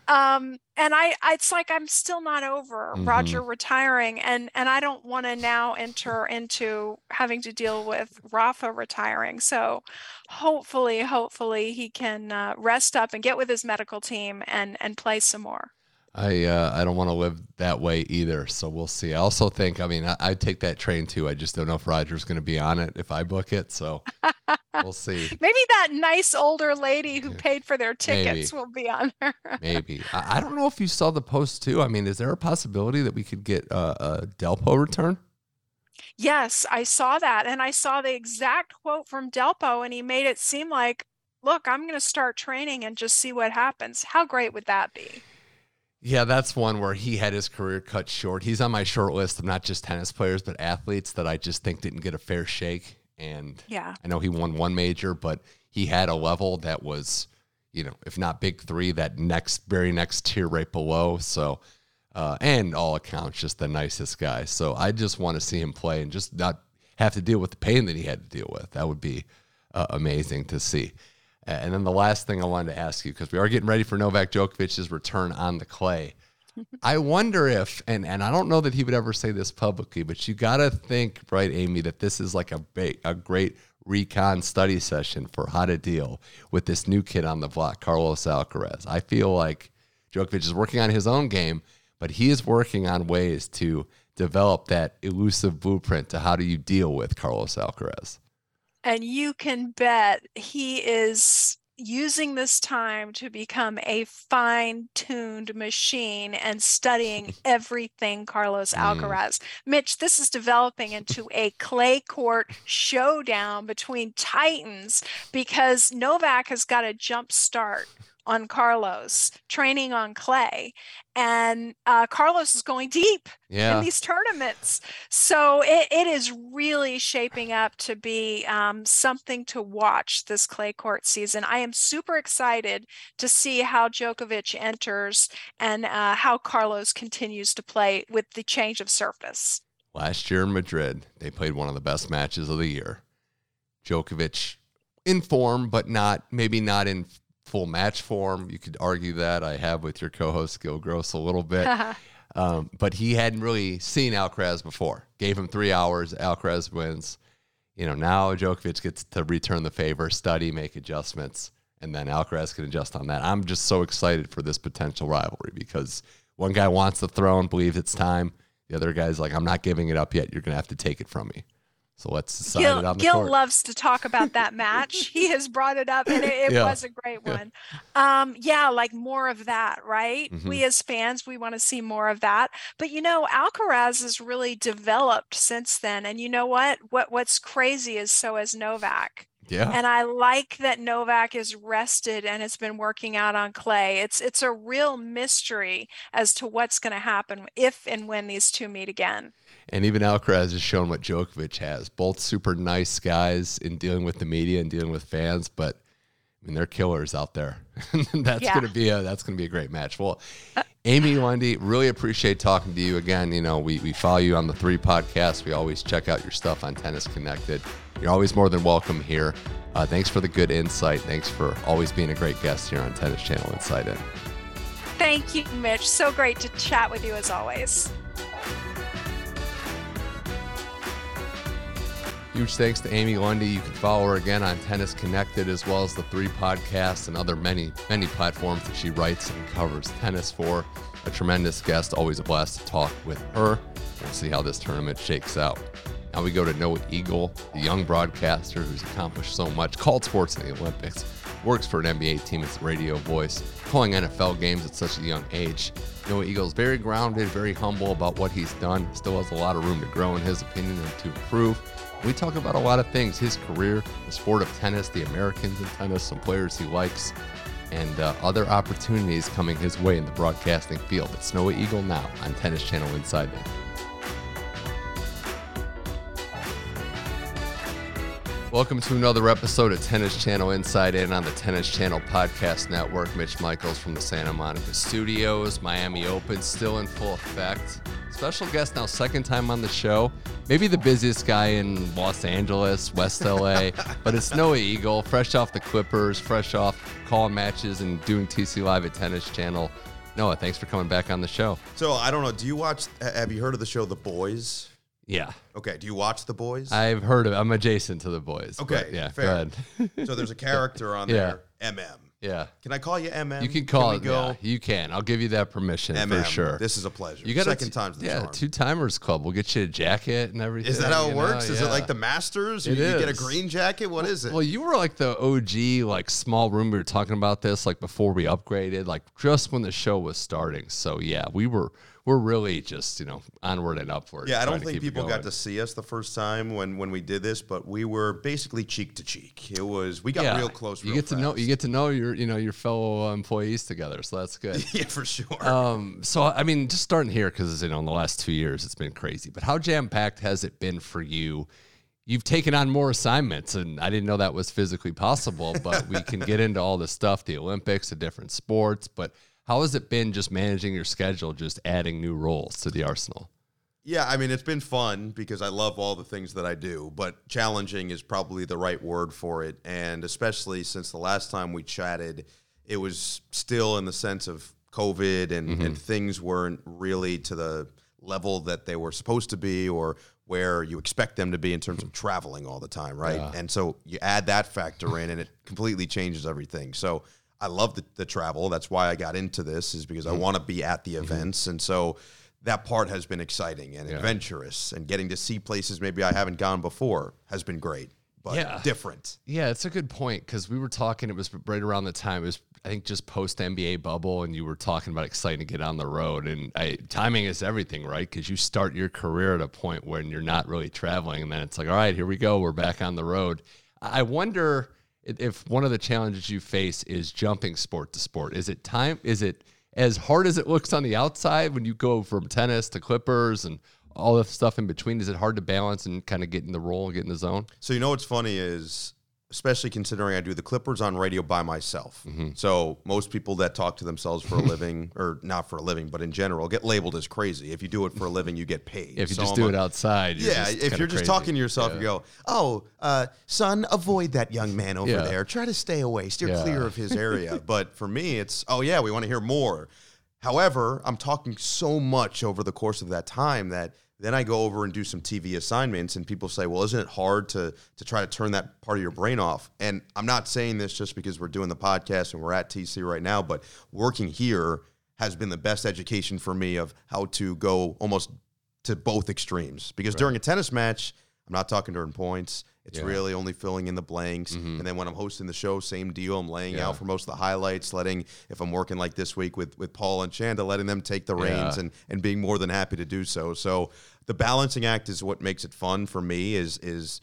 Um and I, I it's like i'm still not over roger retiring and and i don't want to now enter into having to deal with rafa retiring. So hopefully hopefully he can uh, rest up and get with his medical team and and play some more I uh, I don't want to live that way either. So we'll see. I also think, I mean, I, I'd take that train too. I just don't know if Roger's going to be on it if I book it. So we'll see. maybe that nice older lady who paid for their Maybe. tickets will be on there Maybe. I, I don't know if you saw the post too. I mean, is there a possibility that we could get uh, a Delpo return? Yes, I saw that. And I saw the exact quote from Delpo, and he made it seem like, look, I'm going to start training and just see what happens. How great would that be? Yeah, that's one where he had his career cut short. He's on my short list of not just tennis players, but athletes that I just think didn't get a fair shake. And Yeah. I know he won one major, but he had a level that was, you know, if not big three, that next, very next tier right below. So, uh, and all accounts, just the nicest guy. So I just want to see him play and just not have to deal with the pain that he had to deal with. That would be uh, amazing to see. And then the last thing I wanted to ask you, because we are getting ready for Novak Djokovic's return on the clay. I wonder if, and, and I don't know that he would ever say this publicly, but you got to think, right, Amy, that this is like a, ba- a great recon study session for how to deal with this new kid on the block, Carlos Alcaraz. I feel like Djokovic is working on his own game, but he is working on ways to develop that elusive blueprint to how do you deal with Carlos Alcaraz. And you can bet he is using this time to become a fine tuned machine and studying everything Carlos mm. Alcaraz. Mitch, this is developing into a clay court showdown between titans because Novak has got a jump start on Carlos, training on clay. And uh, Carlos is going deep Yeah. in these tournaments. So it, it is really shaping up to be um, something to watch this clay court season. I am super excited to see how Djokovic enters and uh, how Carlos continues to play with the change of surface. Last year in Madrid, they played one of the best matches of the year. Djokovic in form, but not maybe not in full match form. You could argue that. I have with your co-host Gil Gross a little bit. um, but he hadn't really seen Alcaraz before. Gave him three hours. Alcaraz wins. You know, now Djokovic gets to return the favor, study, make adjustments, and then Alcaraz can adjust on that. I'm just so excited for this potential rivalry because one guy wants the throne, believes it's time. The other guy's like, I'm not giving it up yet. You're going to have to take it from me. So let's decide it Gil, on the Gil court. loves to talk about that match. he has brought it up, and it, it Yeah. was a great one. Um, yeah, like more of that, right? Mm-hmm. We as fans, we want to see more of that. But you know, Alcaraz has really developed since then. And you know what? What what's crazy is so has Novak. Yeah. And I like that Novak is rested and has been working out on clay. It's it's a real mystery as to what's going to happen if and when these two meet again. And even Alcaraz has shown what Djokovic has. Both super nice guys in dealing with the media and dealing with fans, but I mean they're killers out there. that's Yeah. gonna be a that's gonna be a great match. Well, Amy Lundy, really appreciate talking to you again. You know, we, we follow you on the three podcasts. We always check out your stuff on Tennis Connected. You're always more than welcome here. Uh, thanks for the good insight. Thanks for always being a great guest here on Tennis Channel Inside In. Thank you, Mitch. So great to chat with you as always. Huge thanks to Amy Lundy. You can follow her again on Tennis Connected as well as the three podcasts and other many, many platforms that she writes and covers tennis for. A tremendous guest, always a blast to talk with her. We'll see how this tournament shakes out. Now we go to Noah Eagle, the young broadcaster who's accomplished so much, called sports in the Olympics, works for an NBA team as a radio voice, calling NFL games at such a young age. Noah Eagle's very grounded, very humble about what he's done, still has a lot of room to grow in his opinion and to improve. We talk about a lot of things his career, the sport of tennis, the Americans in tennis, some players he likes, and uh, other opportunities coming his way in the broadcasting field. It's Noah Eagle now on Tennis Channel Inside In. Welcome to another episode of Tennis Channel Inside In on the Tennis Channel Podcast Network. Mitch Michals from the Santa Monica Studios. Miami Open still in full effect. Special guest now, second time on the show. Maybe the busiest guy in Los Angeles, West LA, but it's Noah Eagle, fresh off the Clippers, fresh off calling matches and doing TC Live at Tennis Channel. Noah, thanks for coming back on the show. So I don't know. Do you watch? Have you heard of the show The Boys? Yeah. Okay. Do you watch The Boys? I've heard of I'm adjacent to the boys. okay. yeah. Fair. Go ahead. so there's a character on Yeah. there, MM. Yeah. Can I call you MM? You can call we it. go Yeah, you can. I'll give you that permission MM. for sure. This is a pleasure. You got second t- time's the yeah, charm. two timers club. We'll get you a jacket and everything. is that how it you know? works? Is it like the Masters? It you, you get a green jacket? What is it? Well, you were like the OG, like small room. We were talking about this like before we upgraded, like just when the show was starting. So yeah, we were we're really just you know onward and upward. yeah, I don't think people got to see us the first time when when we did this, but we were basically cheek to cheek. It was we got yeah, real close. You real get to know you get to know your you know your fellow employees together, so that's good. yeah, for sure. Um, so I mean, just starting here because you know in the last two years it's been crazy. But how jam packed has it been for you? You've taken on more assignments, and I didn't know that was physically possible. But we can get into all the stuff, the Olympics, the different sports. But how has it been just managing your schedule, just adding new roles to the arsenal? Yeah, I mean, it's been fun because I love all the things that I do, but challenging is probably the right word for it. And especially since the last time we chatted, it was still in the sense of COVID and, mm-hmm. and things weren't really to the level that they were supposed to be or where you expect them to be in terms of traveling all the time, right? And so you add that factor in and it completely changes everything. So I love the, the travel. That's why I got into this, is because I mm-hmm. want to be at the mm-hmm. events. And so that part has been exciting and adventurous and getting to see places maybe I haven't gone before has been great, but Yeah. different. Yeah, it's a good point because we were talking. It was right around the time. It was I think just post NBA bubble, and you were talking about exciting to get on the road. And I, timing is everything, right? Because you start your career at a point when you're not really traveling, and then it's like, all right, here we go, we're back on the road. I wonder if one of the challenges you face is jumping sport to sport. Is it time? Is it as hard as it looks on the outside when you go from tennis to Clippers and all the stuff in between? Is it hard to balance and kind of get in the role and get in the zone? So you know what's funny is, especially considering I do the Clippers on radio by myself. Mm-hmm. So most people that talk to themselves for a living, or not for a living, but in general, get labeled as crazy. If you do it for a living, you get paid. If you So just I'm do a- it outside, you're yeah, if you're just crazy. talking to yourself, Yeah. you go, "Oh, uh, son, avoid that young man over Yeah. there. Try to stay away, steer Yeah. clear of his area." but for me, it's, "Oh yeah, we want to hear more." However, I'm talking so much over the course of that time that then I go over and do some TV assignments, and people say, "Well, isn't it hard to to try to turn that part of your brain off?" And I'm not saying this just because we're doing the podcast and we're at TC right now, but working here has been the best education for me of how to go almost to both extremes. Because during a tennis match, I'm not talking during points. It's Yeah. really only filling in the blanks. Mm-hmm. And then when I'm hosting the show, same deal. I'm laying Yeah. out for most of the highlights, letting if I'm working like this week with with Paul and Chanda, letting them take the reins and and being more than happy to do so. So the balancing act is what makes it fun for me. Is is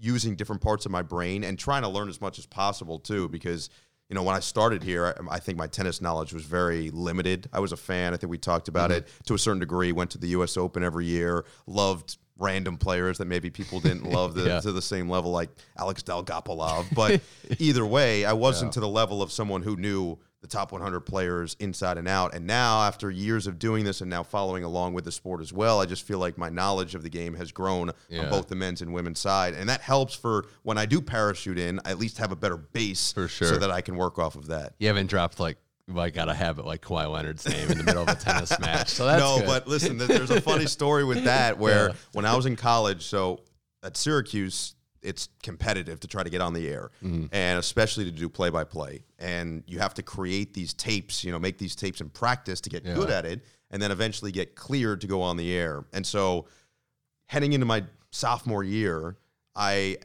using different parts of my brain and trying to learn as much as possible too because you know when i started here I, I think my tennis knowledge was very limited i was a fan i think we talked about mm-hmm. it to a certain degree went to the us open every year loved random players that maybe people didn't love the, Yeah. to the same level like alex dolgopolov but either way i wasn't Yeah. to the level of someone who knew the top 100 players inside and out and now after years of doing this and now following along with the sport as well i just feel like my knowledge of the game has grown Yeah. on both the men's and women's side, and that helps for when I do parachute in. I at least have a better base For sure. so that I can work off of that. You haven't dropped like I gotta have it like Kawhi Leonard's name in the middle of a tennis match. So that's no, good. but listen, there's a funny story with that where Yeah. when I was in college, so at Syracuse, it's competitive to try to get on the air, Mm-hmm. and especially to do play by play. And you have to create these tapes, you know, make these tapes in practice to get Yeah. good at it, and then eventually get cleared to go on the air. And so, heading into my sophomore year, I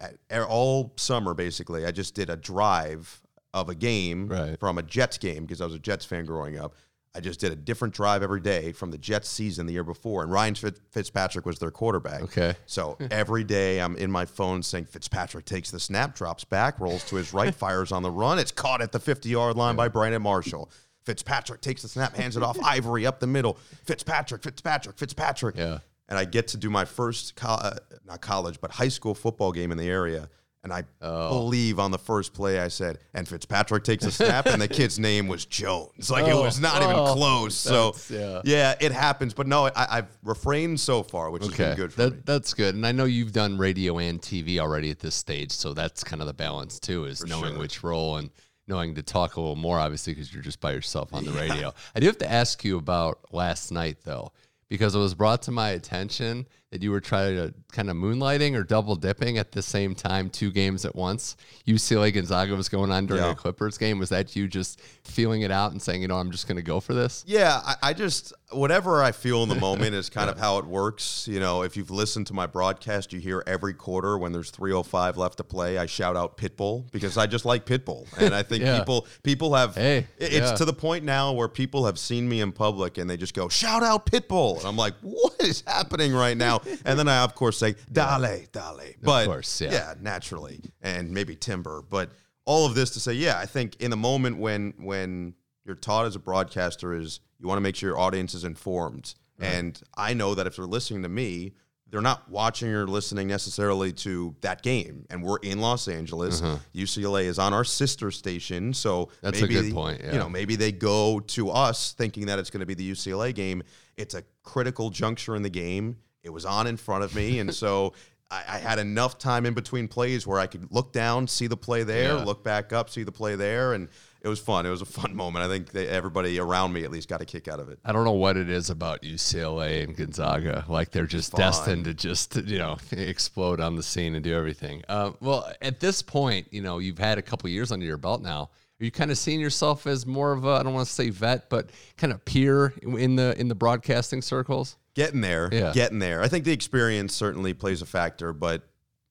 all summer basically, I just did a drive of a game Right. from a Jets game because I was a Jets fan growing up. I just did a different drive every day from the Jets season the year before, and Ryan Fitzpatrick was their quarterback. Okay. So every day I'm in my phone saying Fitzpatrick takes the snap, drops back, rolls to his right, fires on the run. It's caught at the 50 yard line by Brandon Marshall. Fitzpatrick takes the snap, hands it off Ivory up the middle. Fitzpatrick, Fitzpatrick, Fitzpatrick. Yeah. And I get to do my first, co- uh, not college, but high school football game in the area. And I Oh. believe on the first play I said, and Fitzpatrick takes a snap, and the kid's name was Jones. Like it Oh, was not even oh, close. So that's- yeah. it happens. But no, I, I've refrained so far, which has been good for that, me. that's good. And I know you've done radio and TV already at this stage, so that's kind of the balance too, is knowing sure. which role and knowing to talk a little more, obviously, because you're just by yourself on the radio. I do have to ask you about last night, though, because it was brought to my attention that you were trying to kind of moonlighting or double dipping at the same time, two games at once. UCLA Gonzaga was going on during Yeah. a Clippers game. Was that you just feeling it out and saying, you know, I'm just going to go for this? Yeah, I, I just whatever I feel in the moment is kind of how it works. You know, if you've listened to my broadcast, you hear every quarter when there's 305 left to play, I shout out Pitbull because I just like Pitbull, and I think Yeah. people people have. Hey, it- it's yeah. to the point now where people have seen me in public and they just go shout out Pitbull, and I'm like, what is happening right now? And then I of course say Dale, Dale, but course, yeah. yeah, naturally, and maybe Timber, but. All of this to say, yeah, I think in the moment when when you're taught as a broadcaster is you want to make sure your audience is informed. And I know that if they're listening to me, they're not watching or listening necessarily to that game. And we're in Los Angeles. UCLA is on our sister station. So Uh-huh. That's a good point, yeah. You know, maybe they go to us thinking that it's going to be the UCLA game. It's a critical juncture in the game. It was on in front of me. and so I, I had enough time in between plays where I could look down, see the play there, Yeah. look back up, see the play there. And it was fun. It was a fun moment. I think they, everybody around me at least got a kick out of it. I don't know what it is about UCLA and Gonzaga. Like they're just Fun. destined to just you know explode on the scene and do everything. Uh, well, at this point, you know you've had a couple years under your belt now. Are you kind of seeing yourself as more of a I don't want to say vet, but kind of peer in the in the broadcasting circles? Getting there, Yeah. getting there. I think the experience certainly plays a factor, but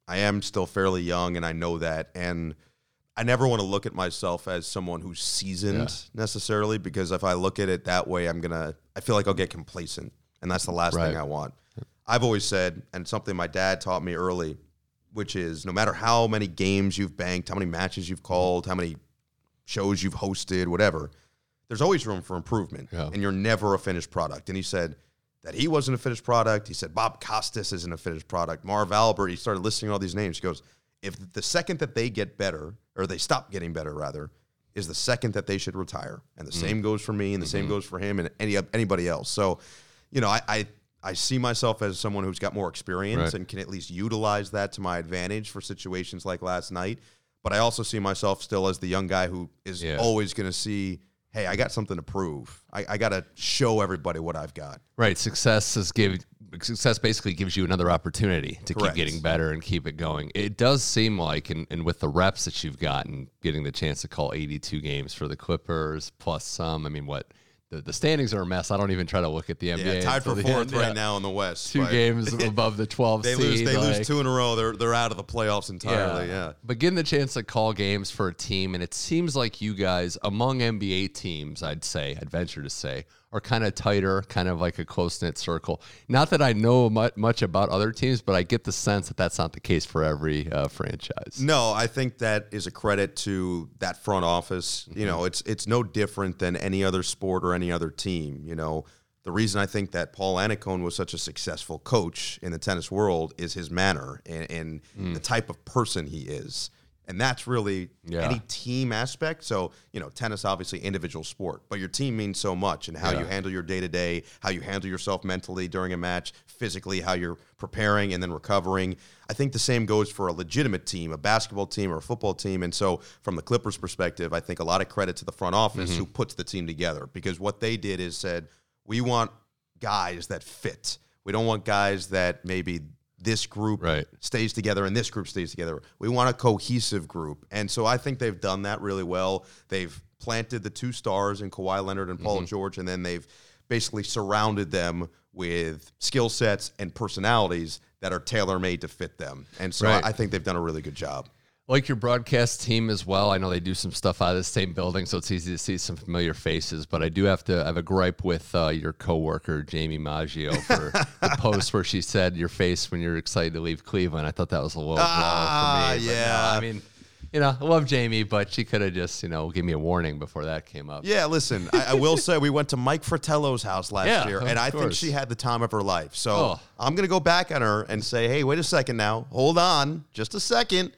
I am still fairly young, and I know that. And I never want to look at myself as someone who's seasoned necessarily, because if I look at it that way, I'm gonna. I feel like I'll get complacent, and that's the last Right. thing I want. I've always said, and something my dad taught me early, which is no matter how many games you've banked, how many matches you've called, how many shows you've hosted, whatever, there's always room for improvement. Yeah. And you're never a finished product. And he said that he wasn't a finished product. He said Bob Costas isn't a finished product. Marv Albert, he started listing all these names. He goes, if the second that they get better, or they stop getting better rather, is the second that they should retire. And the Mm. same goes for me, and the Mm-hmm. same goes for him and any anybody else. So, you know, I, I I see myself as someone who's got more experience Right. and can at least utilize that to my advantage for situations like last night. But I also see myself still as the young guy who is Yeah. always going to see, hey, I got something to prove. I, I got to show everybody what I've got. Right. Success is give success basically gives you another opportunity to Correct. keep getting better and keep it going. It does seem like and, and with the reps that you've gotten, getting the chance to call 82 games for the Clippers plus some, I mean what the, the standings are a mess. I don't even try to look at the NBA. Yeah, tied for fourth end. right Yeah. now in the West. Two but games above the 12 They seed. lose. They like- lose two in a row. They're they're out of the playoffs entirely. Yeah. But getting the chance to call games for a team, and it seems like you guys, among NBA teams, I'd say, I'd venture to say, are kind of tighter, kind of like a close knit circle. Not that I know much, about other teams, but I get the sense that that's not the case for every uh, franchise. No, I think that is a credit to that front office. You know, it's it's no different than any other sport or any other team. You know, the reason I think that Paul Annacone was such a successful coach in the tennis world is his manner and, and the type of person he is. And that's really Yeah. any team aspect. So, you know, tennis obviously individual sport, but your team means so much and how you handle your day to day, how you handle yourself mentally during a match, physically, how you're preparing and then recovering. I think the same goes for a legitimate team, a basketball team or a football team. And so, from the Clippers' perspective, I think a lot of credit to the front office mm-hmm. who puts the team together because what they did is said, we want guys that fit. We don't want guys that maybe this group Right. stays together and this group stays together. We want a cohesive group. And so I think they've done that really well. They've planted the two stars in Kawhi Leonard and Paul mm-hmm. George, and then they've basically surrounded them with skill sets and personalities that are tailor made to fit them. And so Right. I think they've done a really good job. Like your broadcast team as well. I know they do some stuff out of the same building, so it's easy to see some familiar faces. But I do have to I have a gripe with uh, your coworker Jaime Maggio for the post where she said your face when you're excited to leave Cleveland. I thought that was a little Ah, raw for me. but no, yeah. I mean, you know, I love Jamie, but she could have just you know give me a warning before that came up. Yeah, listen, I, I will say we went to Mike Fratello's house last Yeah, year, and I think she had the time of her life. So Oh. I'm going to go back on her and say, hey, wait a second now. Hold on. Just a second.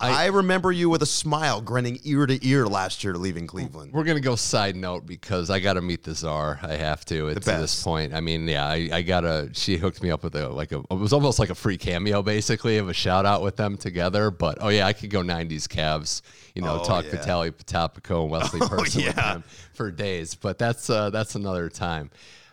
I, remember you with a smile, grinning ear to ear last year leaving Cleveland. We're gonna go side note because I got to meet the czar. I have to at this point. I mean, yeah, I, I gotta. She hooked me up with a like a. It was almost like a free cameo, basically, of a shout out with them together. But oh yeah, I could go '90s Cavs. You know, Oh, talk yeah. Vitaly Potapenko and Wesley Person with yeah. them for days. But that's uh, that's another time.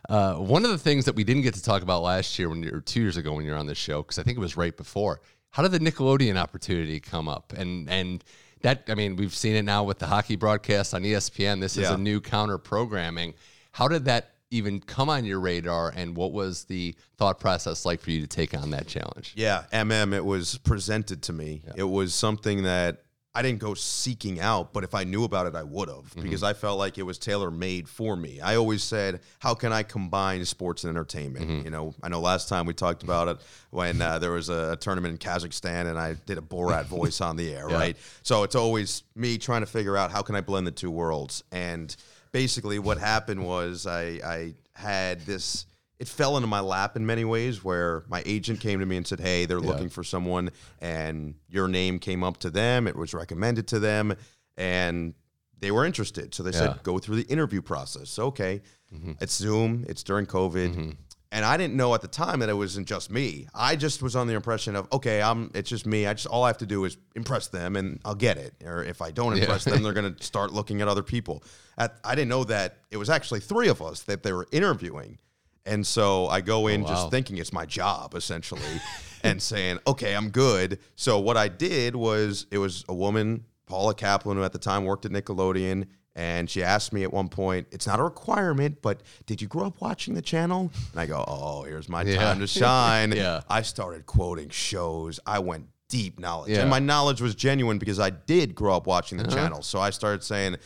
Uh, one of the things that we didn't get to talk about last year, when you or two years ago, when you were on the show, because I think it was right before. How did the Nickelodeon opportunity come up? And and that I mean, we've seen it now with the hockey broadcast on ESPN. This is Yeah. a new counter programming. How did that even come on your radar? And what was the thought process like for you to take on that challenge? Yeah, MM, it was presented to me. It was something that I didn't go seeking out, but if I knew about it, I would have Mm-hmm. because I felt like it was tailor made for me. I always said, how can I combine sports and entertainment? Mm-hmm. You know, I know last time we talked about it when uh, there was a tournament in Kazakhstan and I did a Borat voice on the air, Yeah. right? So it's always me trying to figure out how can I blend the two worlds. And basically, what happened was I, I had this. It fell into my lap in many ways where my agent came to me and said, Hey, they're looking for someone, and your name came up to them. It was recommended to them, and they were interested. So they Yeah. said, Go through the interview process. Okay. Mm-hmm. It's Zoom, it's during COVID. Mm-hmm. And I didn't know at the time that it wasn't just me. I just was on the impression of, okay, I'm it's just me. I just all I have to do is impress them and I'll get it. Or if I don't impress them, they're gonna start looking at other people. At, I didn't know that it was actually three of us that they were interviewing. And so I go in wow. just thinking it's my job essentially and saying, okay, I'm good. So what I did was it was a woman, Paula Kaplan, who at the time worked at Nickelodeon. And she asked me at one point, it's not a requirement, but did you grow up watching the channel? And I go, oh, here's my Yeah. time to shine. Yeah. I started quoting shows. I went deep knowledge. Yeah. And my knowledge was genuine because I did grow up watching the Uh-huh. channel. So I started saying,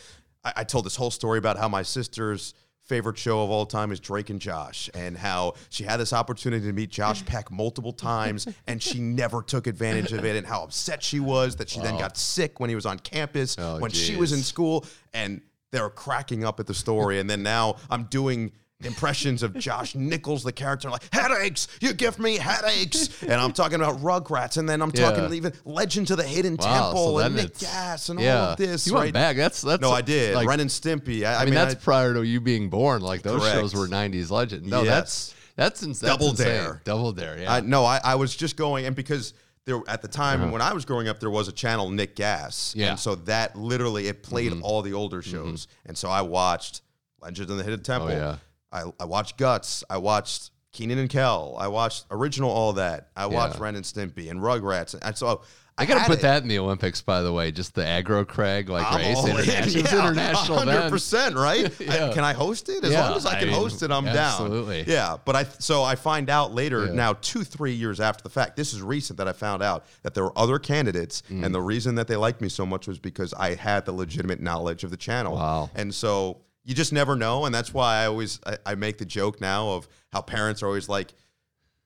I, I told this whole story about how my sister's favorite show of all time is Drake and Josh, and how she had this opportunity to meet Josh Peck multiple times, and she never took advantage of it, and how upset she was that she then oh. got sick when he was on campus, Oh, when she was in school, and they're cracking up at the story. And then now I'm doing impressions of Josh Nichols, the character, like headaches. You give me headaches, and I'm talking about Rugrats, and then I'm Yeah. talking even Legend of the Hidden Wow, Temple so and Nick Gas and yeah. all of this. You right? went back. That's that's No, I did. Like, Ren and Stimpy. I, I mean, mean, that's I- prior to you being born. Like those Correct. shows were '90s legend. No, Yes. that's that's, ins- that's Double insane. Dare. Double dare. Yeah. I, no, I, I was just going, and because there at the time Uh-huh. when I was growing up, there was a channel Nick Gas, Yeah. Mm-hmm. and so that literally it played all the older shows, and so I watched Legend of the Hidden Temple. Oh, yeah. I, I watched Guts. I watched Kenan and Kel. I watched original all that. I watched Yeah. Ren and Stimpy and Rugrats, and so I gotta put it. that in the Olympics, by the way. Just the Aggro Crag like I'm race. all in. International. Yeah, international 100%, right? Yeah. I- can I host it? As Yeah, long as I I can mean, host it, I'm absolutely. down. Absolutely. Yeah, but I so I find out later now 2 3 years after the fact. This is recent that I found out that there were other candidates Mm. and the reason that they liked me so much was because I had the legitimate knowledge of the channel. Wow. And so you just never know and that's why I always I, I make the joke now of how parents are always like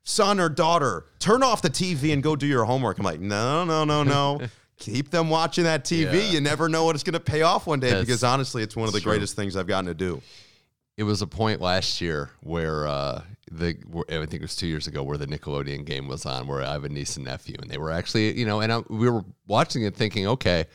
son or daughter, turn off the TV and go do your homework. I'm like, no, no, no, no. Keep them watching that TV. Yeah. You never know what it's going to pay off one day That's- because honestly, it's one of the true. greatest things I've gotten to do. it was a point last year where uh, the where- I think it was two years ago where the Nickelodeon game was on, where I have a niece and nephew, and they were actually, you know, and I, we were watching it thinking, okay,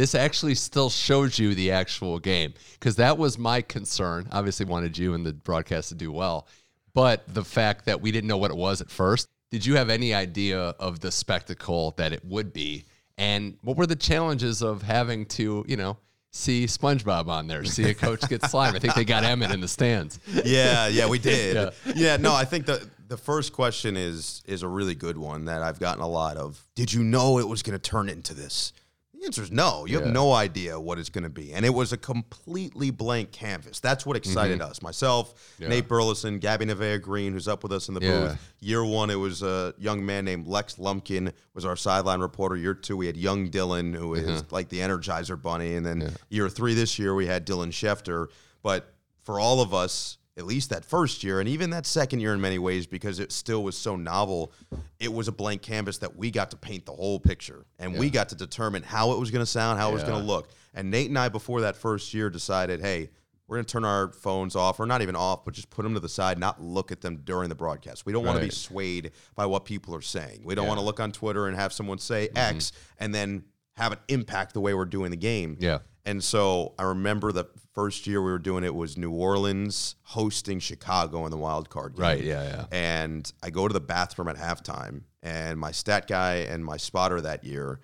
this actually still shows you the actual game because that was my concern. Obviously, wanted you and the broadcast to do well, but the fact that we didn't know what it was at first. Did you have any idea of the spectacle that it would be? And what were the challenges of having to, you know, see SpongeBob on there, see a coach get slime? I think they got Emmett in the stands. Yeah, yeah, we did. Yeah. yeah. no, I think the the first question is is a really good one that I've gotten a lot of. Did you know it was going to turn into this? The answer is no. You Yeah. have no idea what it's going to be. And it was a completely blank canvas. That's what excited us. Myself, Mm-hmm. Yeah. Nate Burleson, Gabby Nevaeh Green, who's up with us in the Yeah. booth. Year one, it was a young man named Lex Lumpkin, was our sideline reporter. Year two, we had young Dylan, who is Uh-huh. like the Energizer Bunny. And then year three this year, we had Dylan Schefter. But for all of us, at least that first year, and even that second year in many ways, because it still was so novel, it was a blank canvas that we got to paint the whole picture. And we got to determine how it was going to sound, how it was going to look. And Nate and I, before that first year, decided, hey, we're going to turn our phones off, or not even off, but just put them to the side, not look at them during the broadcast. We don't want to be swayed by what people are saying. We don't Yeah. want to look on Twitter and have someone say mm-hmm. X and then have it impact the way we're doing the game. Yeah. And so I remember the first year we were doing it was New Orleans hosting Chicago in the wild card game. Right, yeah, yeah. And I go to the bathroom at halftime, and my stat guy and my spotter that year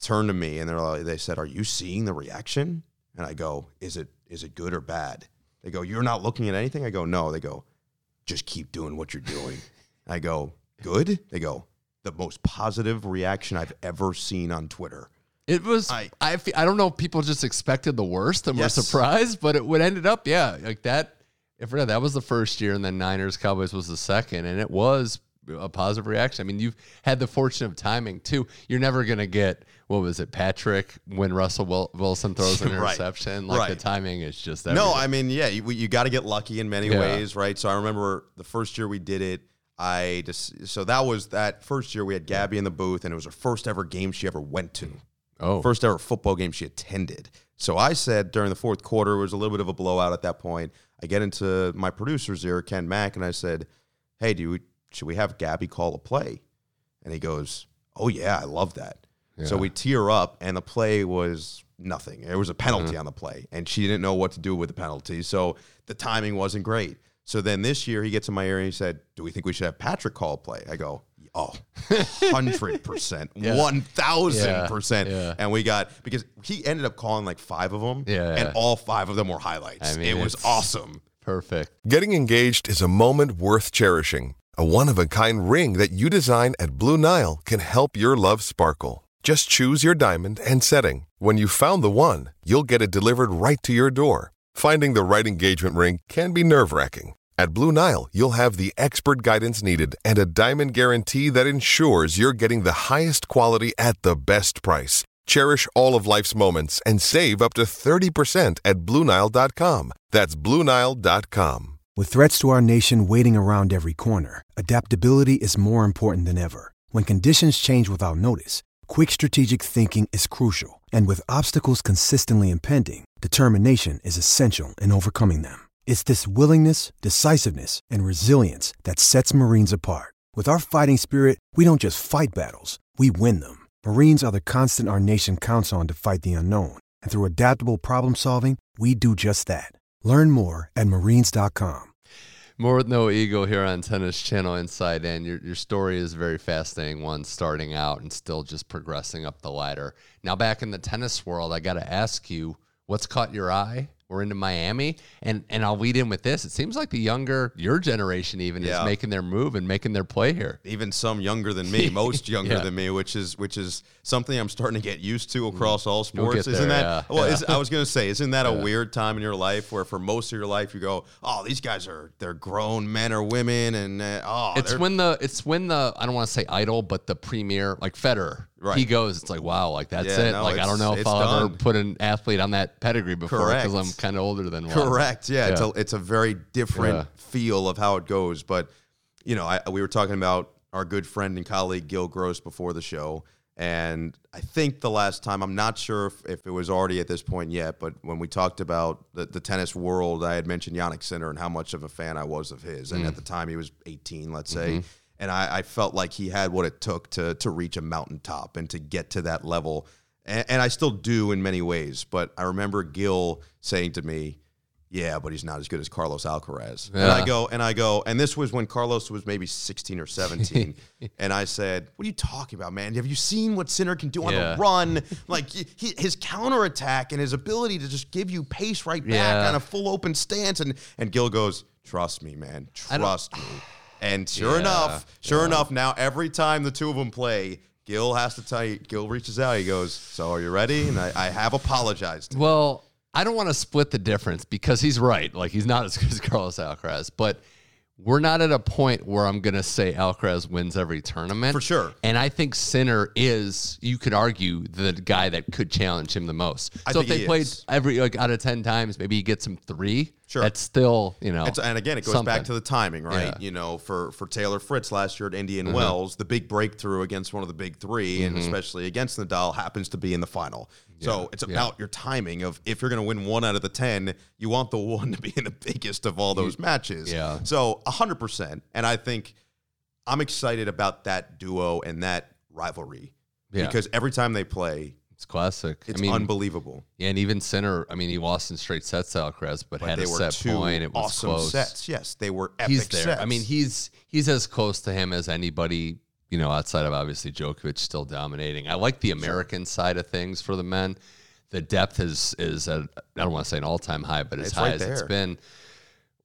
turned to me and they're like, they said, "Are you seeing the reaction?" And I go, "Is it is it good or bad?" They go, "You're not looking at anything." I go, "No." They go, "Just keep doing what you're doing." I go, "Good." They go, "The most positive reaction I've ever seen on Twitter." It was. I- I fe- I don't know if people just expected the worst and Yes. were surprised, but it would ended up yeah like that. If that that was the first year, and then Niners Cowboys was the second, and it was a positive reaction. I mean, you've had the fortune of timing too. You're never gonna get what was it, Patrick, when Russell Wil- Wilson throws an Right. interception. Like the Right. timing is just No, everything. I mean, yeah, you, you got to get lucky in many Yeah. ways, right? So I remember the first year we did it. I just so that was that first year we had Gabby in the booth, and it was her first ever game she ever went to, oh first ever football game she attended. So I said during the fourth quarter, it was a little bit of a blowout at that point. I get into my producer's ear, Ken Mack, and I said, "Hey, do we, should we have Gabby call a play?" And he goes, "Oh yeah, I love that." So we tear up, and the play was nothing. There was a penalty mm-hmm. on the play, and she didn't know what to do with the penalty. So the timing wasn't great. So then this year, he gets in my ear and he said, "Do we think we should have Patrick call a play?" I go, "Oh, hundred percent, Yeah. one thousand percent." Yeah. And we got because he ended up calling like five of them, Yeah. and all five of them were highlights. I mean, it was awesome. perfect. Getting engaged is a moment worth cherishing. A one of a kind ring that you design at Blue Nile can help your love sparkle. Just choose your diamond and setting. When you've found the one, you'll get it delivered right to your door. Finding the right engagement ring can be nerve wracking. At Blue Nile, you'll have the expert guidance needed and a diamond guarantee that ensures you're getting the highest quality at the best price. Cherish all of life's moments and save up to 30% at BlueNile.com. That's BlueNile.com. With threats to our nation waiting around every corner, adaptability is more important than ever. When conditions change without notice, quick strategic thinking is crucial. And with obstacles consistently impending, determination is essential in overcoming them. It's this willingness, decisiveness, and resilience that sets Marines apart. With our fighting spirit, we don't just fight battles, we win them. Marines are the constant our nation counts on to fight the unknown. And through adaptable problem solving, we do just that. Learn more at marines.com. More with Noah Eagle here on Tennis Channel Inside In. Your your story is a very fascinating one, starting out and still just progressing up the ladder. Now back in the tennis world, I got to ask you, what's caught your eye? We're into Miami, and and I'll lead in with this. It seems like the younger your generation even Yeah. is making their move and making their play here. even some younger than me, most younger Yeah. than me, which is which is something I'm starting to get used to across all sports. Isn't that yeah. well? Is, I was going to say, isn't that a weird time in your life where for most of your life you go, oh, these guys are they're grown men or women, and uh, oh, It's when the it's when the I don't want to say idol, but the premier like Federer. Right. He goes, it's like wow, like that's Yeah, it. no, like I don't know if I'll ever put an athlete on that pedigree before because I'm kind of older than one. Correct. Yeah, It's, a, it's a very different Yeah. feel of how it goes. But, you know, I, we were talking about our good friend and colleague Gil Gross before the show. And I think the last time, I'm not sure if, if it was already at this point yet, but when we talked about the, the tennis world, I had mentioned Jannik Sinner and how much of a fan I was of his. Mm. And at the time, he was 18, let's say. And I, I felt like he had what it took to, to reach a mountaintop and to get to that level. And, and I still do in many ways. But I remember Gil saying to me, yeah, but he's not as good as Carlos Alcaraz. And I go, and I go, and this was when Carlos was maybe 16 or 17. and I said, What are you talking about, man? Have you seen what Sinner can do on Yeah. the run? Like he- his counterattack and his ability to just give you pace right back Yeah. on a full open stance. And, and Gil goes, Trust me, man. Trust me. And sure Yeah, enough, sure yeah. enough, now every time the two of them play, Gil has to tell you. Gil reaches out. He goes, "So are you ready?" And I, I have apologized. Well, I don't want to split the difference because he's right. Like he's not as good as Carlos Alcaraz, but we're not at a point where I'm going to say Alcaraz wins every tournament. For sure. And I think Sinner is, you could argue, the guy that could challenge him the most. I so if they he played is. every, like out of 10 times, maybe he gets him three. Sure. That's still, you know. It's, and again, it goes something. back to the timing, right? Yeah. You know, for for Taylor Fritz last year at Indian Mm-hmm. Wells, the big breakthrough against one of the big 3 and especially against Nadal, happens to be in the final. So it's Yeah. about your timing of if you're going to win one out of the ten, you want the one to be in the biggest of all those matches. Yeah. So hundred percent, and I think I'm excited about that duo and that rivalry Yeah. because every time they play, it's classic. it's I mean, unbelievable. yeah, and even Sinner. I mean, he lost in straight sets to Alcaraz, but, But had a set point. It was awesome close. sets. Yes, they were epic he's there. sets. I mean, he's he's as close to him as anybody, you know, outside of obviously Djokovic still dominating. I like the American side of things for the men. The depth is is at, I don't want to say an all time high, but as It's high right as it's been.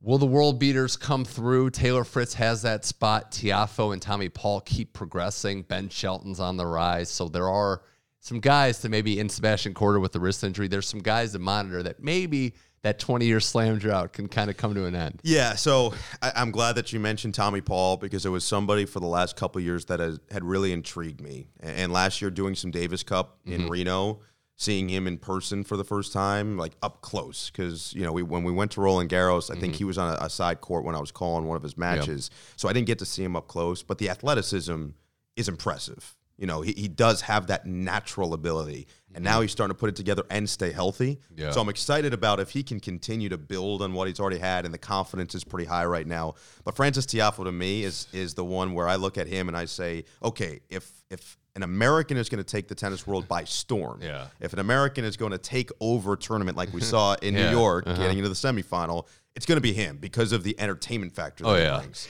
Will the world beaters come through? Taylor Fritz has that spot. Tiafoe and Tommy Paul keep progressing. Ben Shelton's on the rise. So there are some guys to maybe in Sebastian Korda with the wrist injury. There's some guys to monitor that maybe that 20 year slam drought can kind of come to an end. Yeah, so I, I'm glad that you mentioned Tommy Paul because it was somebody for the last couple years that has, had really intrigued me. And, last year, doing some Davis Cup in mm-hmm. Reno, seeing him in person for the first time, like up close, because you know we when we went to Roland Garros, I think mm-hmm. he was on a, a side court when I was calling one of his matches, so I didn't get to see him up close. But the athleticism is impressive. You know, he, he does have that natural ability, and now he's starting to put it together and stay healthy. Yeah. So I'm excited about if he can continue to build on what he's already had, and the confidence is pretty high right now. But Frances Tiafoe to me is is the one where I look at him and I say, okay, if if an American is going to take the tennis world by storm, Yeah. if an American is going to take over a tournament like we saw in Yeah, New York, uh-huh. getting into the semifinal, it's going to be him because of the entertainment factor. That Oh, yeah. brings.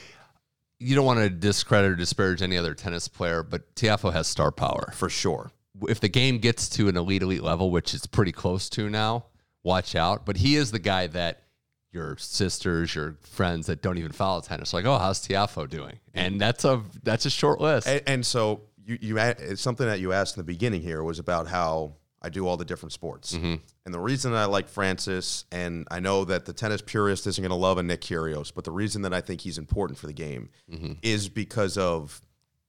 you don't want to discredit or disparage any other tennis player, but Tiafoe has star power. for sure. If the game gets to an elite, elite level, which it's pretty close to now, watch out. But he is the guy that your sisters, your friends that don't even follow tennis, are like, oh, how's Tiafoe doing? And that's a that's a short list. And, and so you you it's something that you asked in the beginning here was about how I do all the different sports. Mm-hmm. And the reason I like Frances, and I know that the tennis purist isn't going to love a Nick Kyrgios, but the reason that I think he's important for the game Mm-hmm. is because of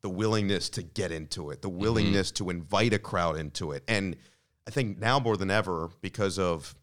the willingness to get into it, the Mm-hmm. willingness to invite a crowd into it, and I think now more than ever because of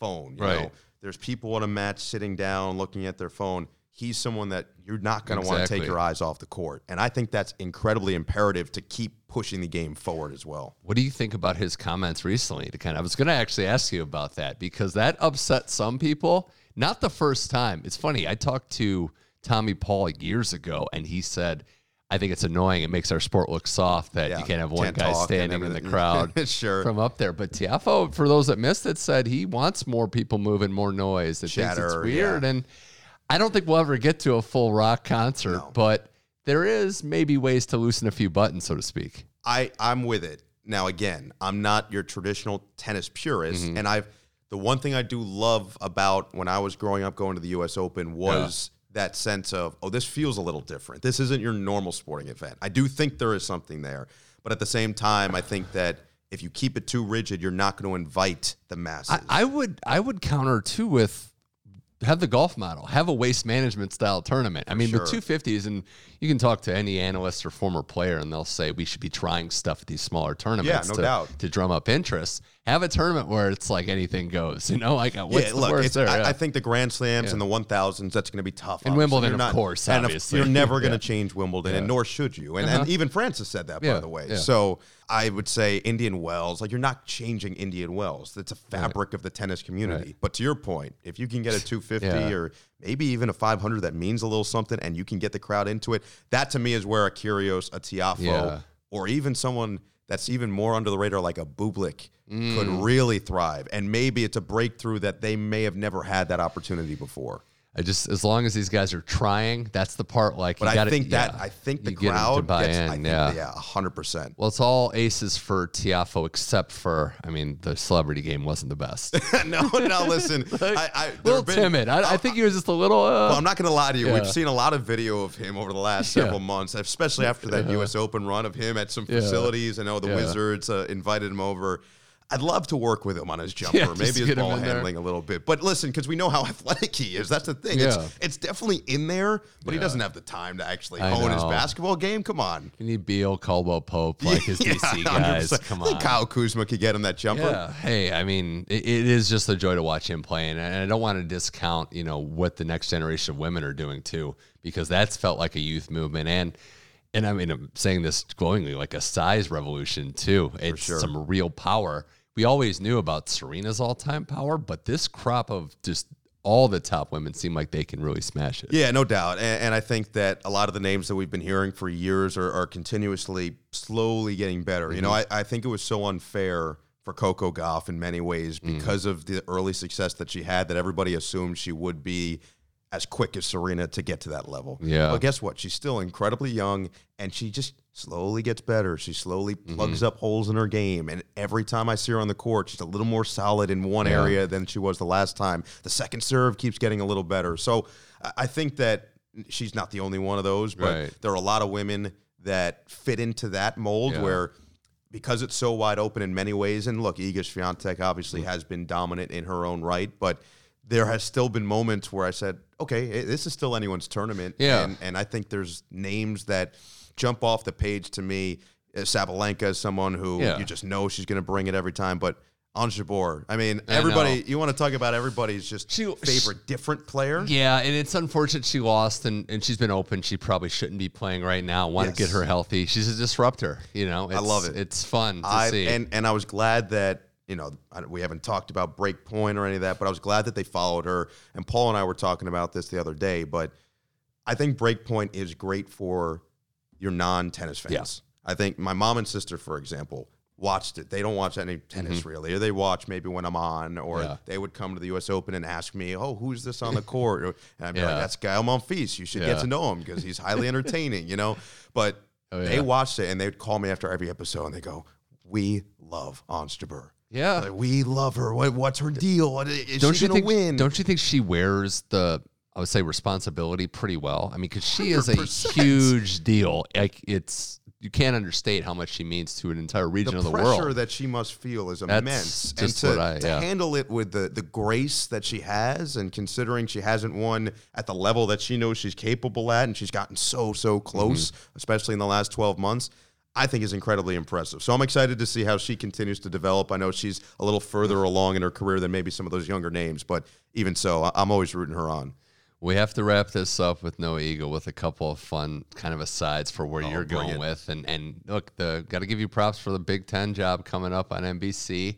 phone. You Right. know, there's people on a match sitting down looking at their phone. He's someone that you're not going to want to take your eyes off the court. And I think that's incredibly imperative to keep pushing the game forward as well. What do you think about his comments recently? To kind of, I was going to actually ask you about that because that upset some people. Not the first time. It's funny. I talked to Tommy Paul years ago, and he said, "I think it's annoying. It makes our sport look soft that Yeah, you can't have one can't guy standing in the crowd Sure. from up there." But Tiafoe, for those that missed it, said he wants more people moving, more noise. Thinks it's weird, yeah. and I don't think we'll ever get to a full rock concert, No. but there is maybe ways to loosen a few buttons, so to speak. I I'm with it. Now again, I'm not your traditional tennis purist, mm-hmm. and I've the one thing I do love about when I was growing up going to the U.S. Open was that sense of oh, this feels a little different. This isn't your normal sporting event. I do think there is something there, but at the same time, I think that if you keep it too rigid, you're not going to invite the masses. I, I would I would counter too with have the golf model, have a waste management style tournament. I mean, sure. the 250s, and you can talk to any analyst or former player, and they'll say we should be trying stuff at these smaller tournaments yeah, no to, doubt. to drum up interest. Have a tournament where it's like anything goes, you know, like uh, what's yeah, the look, worst there? I, Yeah. I think the Grand Slams and the 1000s, that's going to be tough. And obviously. Wimbledon, You're of course, and obviously. You're never going to Yeah. change Wimbledon, and nor should you. And, Uh-huh. and even Frances said that, Yeah, by the way. yeah. So I would say Indian Wells, like you're not changing Indian Wells. It's a fabric of the tennis community. Right. But to your point, if you can get a 250 Yeah. or maybe even a 500 that means a little something, and you can get the crowd into it, that to me is where a Kyrgios, a Tiafoe, Yeah. or even someone that's even more under the radar, like a Bublik, could Mm. really thrive. And maybe it's a breakthrough that they may have never had that opportunity before. I just as long as these guys are trying, that's the part. Like, But you I gotta- think that yeah, I think the you get 'em to crowd buy gets, in, I think, yeah. yeah, hundred percent. Well, it's all aces for Tiafoe, except for I mean, the celebrity game wasn't the best. no, no, listen, I, I, a little been- timid. I, I think he was just a little. Uh, Well, I'm not going to lie to you. Yeah. We've seen a lot of video of him over the last several months, especially after that U.S. Open run of him at some facilities. I know the. Wizards uh, invited him over. I'd love to work with him on his jumper, Yeah, maybe his ball in there. handling a little bit. But listen, because we know how athletic he is. That's the thing. Yeah. It's, it's definitely in there, but he doesn't have the time to actually I hone his basketball game. Come on. you need Beal, Caldwell Pope, like his Yeah, DC guys. 100%. Come I think on. Kyle Kuzma could get him that jumper. Yeah. Hey, I mean, it, it is just a joy to watch him play, and I don't want to discount, you know, what the next generation of women are doing too, because that's felt like a youth movement, and and I mean, I'm saying this glowingly, like a size revolution too. It's sure. some real power. We always knew about Serena's all-time power, but this crop of just all the top women seem like they can really smash it. Yeah, no doubt. And, and I think that a lot of the names that we've been hearing for years are, are continuously, slowly getting better. You know, Mm-hmm. I, I think it was so unfair for Coco Gauff in many ways Mm. because of the early success that she had that everybody assumed she would be as quick as Serena to get to that level. Yeah. But guess what? She's still incredibly young and she just slowly gets better. She slowly Mm-hmm. plugs up holes in her game. And every time I see her on the court, she's a little more solid in one Yeah. area than she was the last time. The second serve keeps getting a little better. So I- think that she's not the only one of those, but Right. there are a lot of women that fit into that mold Yeah. where because it's so wide open in many ways. And look, Iga Swiatek obviously has been dominant in her own right, but there has still been moments where I said, okay, eh, this is still anyone's tournament. Yeah. And, and I think there's names that jump off the page to me. Uh, Sabalenka is someone who Yeah. you just know she's going to bring it every time, but Ons Jabeur, I mean, everybody, know. you want to talk about everybody's just She- favorite different player? Yeah, and it's unfortunate she lost, and, and she's been open. She probably shouldn't be playing right now. Want to get her healthy. She's a disruptor. You know, I love it. It's fun to I, see. and and I was glad that you know we haven't talked about Breakpoint or any of that, but I was glad that they followed her. And Paul and I were talking about this the other day, but I think Breakpoint is great for your non-tennis fans. I think my mom and sister, for example, watched it. They don't watch any tennis really, or they watch maybe when I'm on, or Mm-hmm. Yeah. they would come to the U.S. Open and ask me, "Oh, who's this on the court?" And I'd be Yeah. like, "That's Gael Monfils. You should Yeah. get to know him because he's highly entertaining," you know. But Oh, they watched it and they'd call me after every episode and they go, "We love Ons Jabeur. Yeah. Like, we love her. What, what's her deal? What, is don't she you gonna think? win?" Don't you think she wears the I would say responsibility pretty well? I mean, because she is a 100%. huge deal. Like it's you can't understate how much she means to an entire region the of the pressure world. that she must feel is That's immense, just and to, what I- to yeah. handle it with the the grace that she has, and considering she hasn't won at the level that she knows she's capable at, and she's gotten so so close, Mm-hmm. especially in the last twelve months. I think is incredibly impressive. So I'm excited to see how she continues to develop. I know she's a little further along in her career than maybe some of those younger names, but even so, I'm always rooting her on. We have to wrap this up with Noah Eagle with a couple of fun kind of asides for where you're Oh, going it. with. And and look, the got to give you props for the Big Ten job coming up on NBC.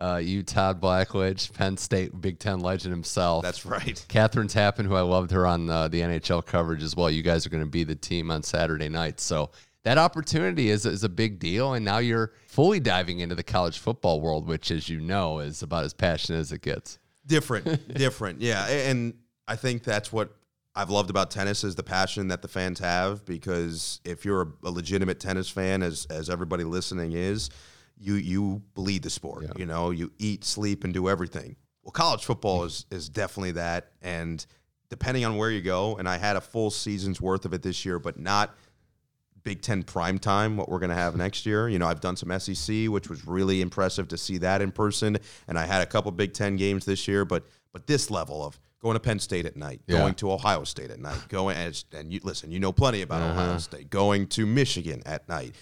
Uh, you, Todd Blackledge, Penn State Big Ten legend himself. That's right. Kathryn Tappen, who I loved her on uh, the NHL coverage as well. You guys are going to be the team on Saturday night. So that opportunity is, is a big deal. And now you're fully diving into the college football world, which, as you know, is about as passionate as it gets. different different yeah and i think that's what i've loved about tennis is the passion that the fans have because if you're a, a legitimate tennis fan as as everybody listening is you you bleed the sport Yeah. you know you eat sleep and do everything well college football is is definitely that and depending on where you go and i had a full season's worth of it this year but not Big Ten prime time, what we're going to have next year. You know, I've done some SEC, which was really impressive to see that in person, and I had a couple Big Ten games this year. But but this level of going to Penn State at night, Yeah. going to Ohio State at night, going and, and you listen, you know plenty about Uh-huh. Ohio State, going to Michigan at night.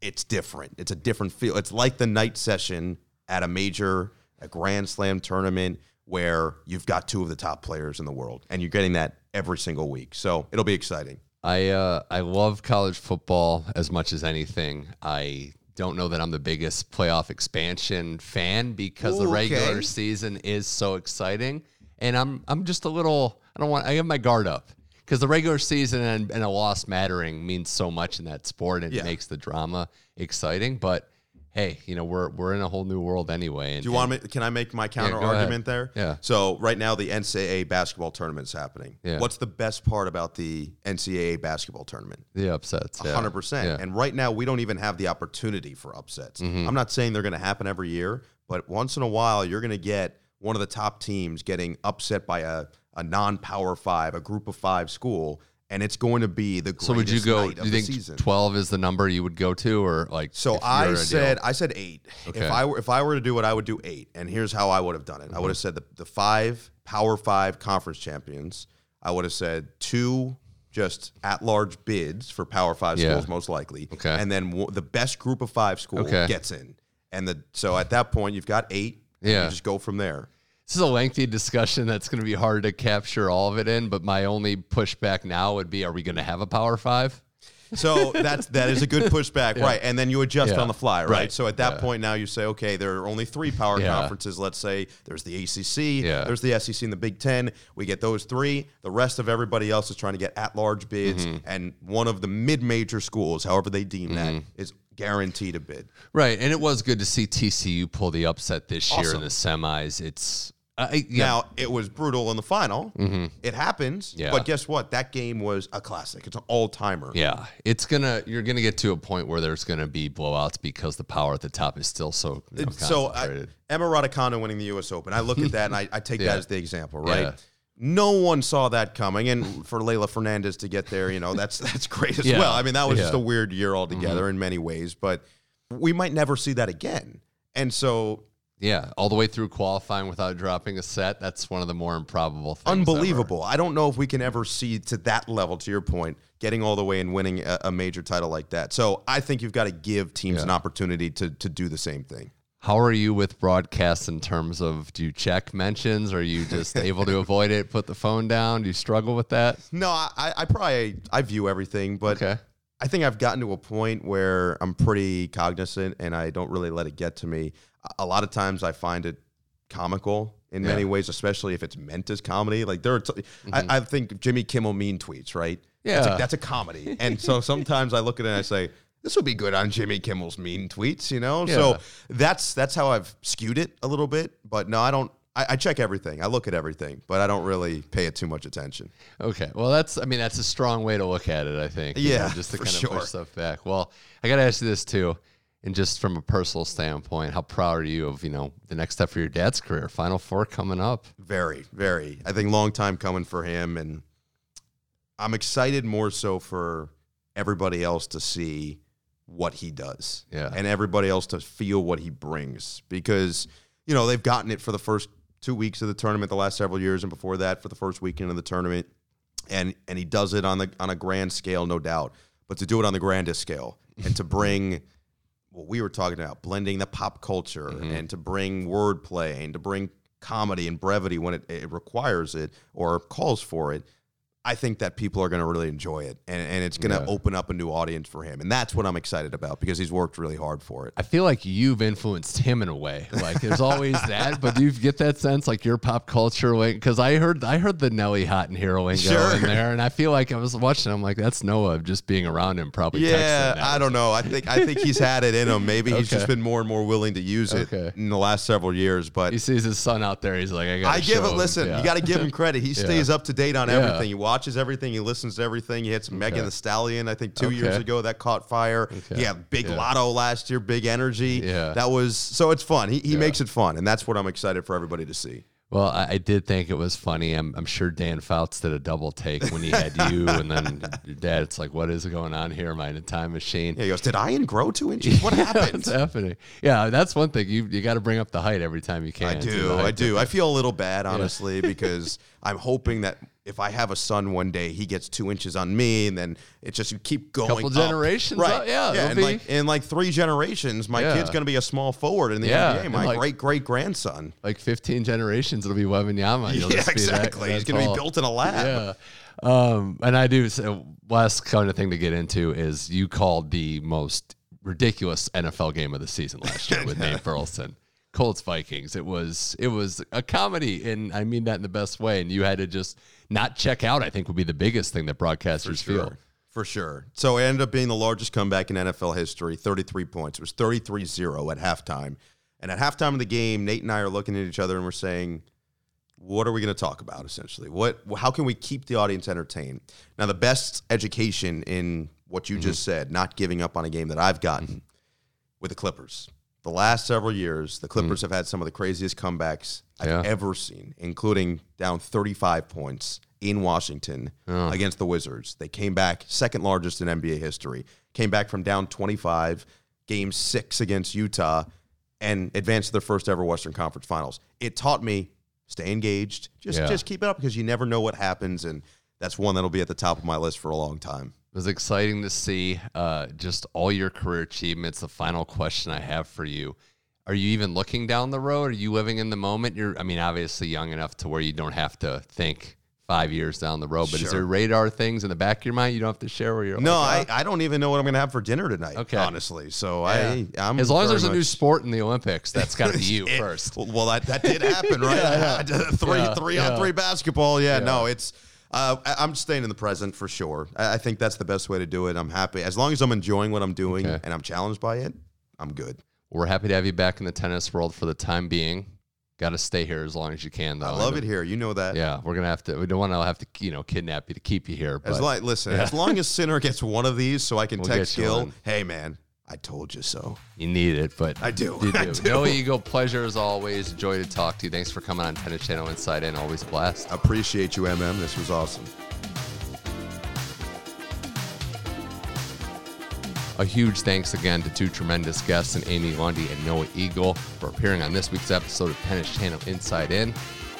It's different. It's a different feel. It's like the night session at a major, a Grand Slam tournament where you've got two of the top players in the world, and you're getting that every single week. So it'll be exciting. I uh, I love college football as much as anything. I don't know that I'm the biggest playoff expansion fan because the regular okay. season is so exciting, and I'm I'm just a little I don't want I have my guard up because the regular season and, and a loss mattering means so much in that sport and Yeah. it makes the drama exciting. But hey, you know, we're we're in a whole new world anyway. And, Do you want me? Can I make my counter ahead. argument there? Yeah. So right now the NCAA basketball tournament's happening. Yeah. What's the best part about the NCAA basketball tournament? the upsets? yeah. hundred percent. Yeah. Mm-hmm. And right now, we don't even have the opportunity for upsets. I'm not saying they're going to happen every year, but once in a while, you're going to get one of the top teams getting upset by a, a non-power five, a group of five school, and it's going to be the greatest So would you go? Do you think season. twelve is the number you would go to, or like? So I said? I said eight. Okay. If I were if I were to do it, I would do eight. And here's how I would have done it. I Mm-hmm. would have said the, the five Power Five conference champions. I would have said two just at large bids for Power Five Yeah. schools, most likely. Okay. And then w- the best group of five schools Okay. gets in. And the so at that point you've got eight. Yeah. You just go from there. This is a lengthy discussion that's going to be hard to capture all of it in. But my only pushback now would be: Are we going to have a Power Five? So that's that is a good pushback, right? And then you adjust Yeah. on the fly, right? Right. So at that Yeah. point, now you say, okay, there are only three power Yeah. conferences. Let's say there's the ACC, Yeah. there's the SEC, and the Big Ten. We get those three. The rest of everybody else is trying to get at-large bids, Mm-hmm. and one of the mid-major schools, however they deem that, Mm-hmm. is guaranteed a bid. Right, and it was good to see TCU pull the upset this year in the semis. It's I, yeah, Now it was brutal in the final. It happens, Mm-hmm. Yeah. but guess what? That game was a classic. It's an all-timer. yeah, it's gonna you're gonna get to a point where there's gonna be blowouts because the power at the top is still so you know, so I. Emma Raducanu winning the U.S. Open. I look at that and I, I take Yeah. that as the example, right? Yeah. No one saw that coming, and for Leylah Fernandez to get there, you know, that's that's great as well. I mean, that was just. Mm-hmm. a weird year altogether in many ways, but we might never see that again. And so, yeah, all the way through qualifying without dropping a set. That's one of the more improbable things. ever. unbelievable. I don't know if we can ever see to that level. To your point, getting all the way and winning a, a major title like that. So I think you've got to give teams an opportunity to to do the same thing. How are you with broadcasts in terms of do you check mentions? Are you just able to avoid it? Put the phone down? Do you struggle with that? No, I, I probably I view everything, but Okay. I think I've gotten to a point where I'm pretty cognizant and I don't really let it get to me. A- lot of times I find it comical in many ways, especially if it's meant as comedy. Like there are, t- I, mm-hmm. I think Jimmy Kimmel mean tweets, right? That's Yeah. a, that's a comedy. and so sometimes I look at it and I say, this would be good on Jimmy Kimmel's mean tweets, you know? Yeah. So that's that's how I've skewed it a little bit. But no, I don't. I, I check everything. I look at everything, but I don't really pay it too much attention. Okay. Well, that's, I mean, that's a strong way to look at it, I think. you know, Yeah, just to kind of sure. push stuff back. Well, I got to ask you this too. And just from a personal standpoint, how proud are you of, you know, the next step for your dad's career? Final four coming up. Very, very. I think long time coming for him, and I'm excited more so for everybody else to see what he does, Yeah. and everybody else to feel what he brings because you know they've gotten it for the first two weeks of the tournament, the last several years, and before that for the first weekend of the tournament, and and he does it on the on a grand scale, no doubt, but to do it on the grandest scale and to bring what we were talking about, blending the pop culture mm-hmm. and to bring wordplay and to bring comedy and brevity when it, it requires it or calls for it. I think that people are going to really enjoy it, and, and it's going to Yeah. open up a new audience for him, and that's what I'm excited about because he's worked really hard for it. I feel like you've influenced him in a way. Like there's always that, but do you get that sense like your pop culture way? Because I heard I heard the Nelly Hot and Heroine go Sure. in there, and I feel like I was watching. I'm like, that's Noah just being around him, probably. Yeah. I don't know. I think I think he's had it in him. Maybe he's just been more and more willing to use it Okay. in the last several years. But He sees his son out there. He's like, I got. I give it. Listen, you got to give him credit. He stays up to date on Yeah. everything. He watches everything. He listens to everything. He had some Megan Thee Stallion, I think, two years ago that caught fire. Okay. He had Big Yeah. Lotto last year, Big Energy. Yeah. that was so. It's fun. He he makes it fun, and that's what I'm excited for everybody to see. Well, I, I did think it was funny. I'm, I'm sure Dan Fouts did a double take when he had you, and then your dad. It's like, what is going on here? Am I in a time machine? Yeah, he goes, "Did Ian grow two inches? What happened?" What's happening? Yeah, that's one thing. You you got to bring up the height every time you can. I do. I do. I feel a little bad, honestly, because I'm hoping that if I have a son one day, he gets two inches on me, and then it's just you keep going. Couple up. generations right? up, yeah, yeah. In be- like, in like three generations, my Yeah. kid's going to be a small forward in the Yeah, NBA. My like- great great grandson. like 15 generations. It'll be Wembanyama. You'll Yeah, just be exactly. that He's going to be built in a lab. Yeah. Um, and I do. So last kind of thing to get into is you called the most ridiculous NFL game of the season last year with Nate Burleson. Colts Vikings. It was it was a comedy, and I mean that in the best way. And you had to just not check out. I think would be the biggest thing that broadcasters feel. For sure. So it ended up being the largest comeback in NFL history, 33 points. It was 33 0 at halftime. And at halftime of the game, Nate and I are looking at each other and we're saying, what are we going to talk about essentially? What how can we keep the audience entertained? Now the best education in what you mm-hmm. just said, not giving up on a game that I've gotten mm-hmm. with the Clippers. The last several years, the Clippers mm-hmm. have had some of the craziest comebacks I've yeah. ever seen, including down 35 points in Washington oh. against the Wizards. They came back second largest in NBA history. Came back from down 25, game 6 against Utah and advanced to their first ever Western Conference Finals. It taught me stay engaged. Just yeah. just keep it up because you never know what happens, and that's one that'll be at the top of my list for a long time. It was exciting to see uh, just all your career achievements. The final question I have for you: Are you even looking down the road? Are you living in the moment? You're, I mean, obviously young enough to where you don't have to think five years down the road. But sure. is there radar things in the back of your mind you don't have to share where you're? No, like, oh. I, I don't even know what I'm going to have for dinner tonight. Okay, honestly, so yeah. I I'm as long as there's a new sport in the Olympics, that's got to be you it, first. Well, that, that did happen, right? yeah, yeah. three three on three basketball. Yeah, no, it's. Uh, I'm staying in the present for sure. I, think that's the best way to do it. I'm happy as long as I'm enjoying what I'm doing okay. and I'm challenged by it. I'm good. We're happy to have you back in the tennis world for the time being. Got to stay here as long as you can, though. I love it here. You know that. Yeah, we're gonna have to. We don't want to have to, you know, kidnap you to keep you here. But, as like, listen, yeah. as long as Sinner gets one of these, so I can we'll text Gil, hey man, I told you so. You need it, but I do. You do. I do. Noah Eagle, pleasure as always. Joy to talk to you. Thanks for coming on Tennis Channel Inside In. Always blessed. Appreciate you, MM. This was awesome. A huge thanks again to two tremendous guests, and Amy Lundy and Noah Eagle, for appearing on this week's episode of Tennis Channel Inside In.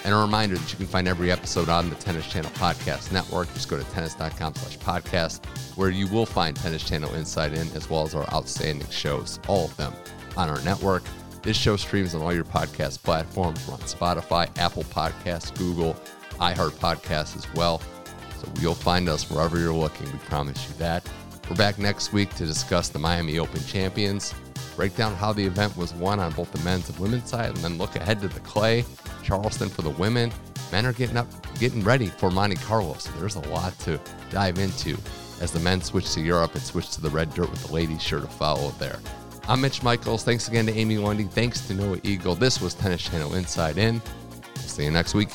And a reminder that you can find every episode on the Tennis Channel Podcast Network. Just go to tennis.com slash podcast, where you will find Tennis Channel Inside In, as well as our outstanding shows, all of them on our network. This show streams on all your podcast platforms. We're on Spotify, Apple Podcasts, Google, iHeart Podcasts as well. So you'll find us wherever you're looking. We promise you that. We're back next week to discuss the Miami Open champions, break down how the event was won on both the men's and women's side, and then look ahead to the clay, Charleston for the women. Men are getting up, getting ready for Monte Carlo, so there's a lot to dive into as the men switch to Europe and switch to the red dirt with the ladies sure to follow there. I'm Mitch Michals. Thanks again to Amy Lundy. Thanks to Noah Eagle. This was Tennis Channel Inside In. We'll see you next week.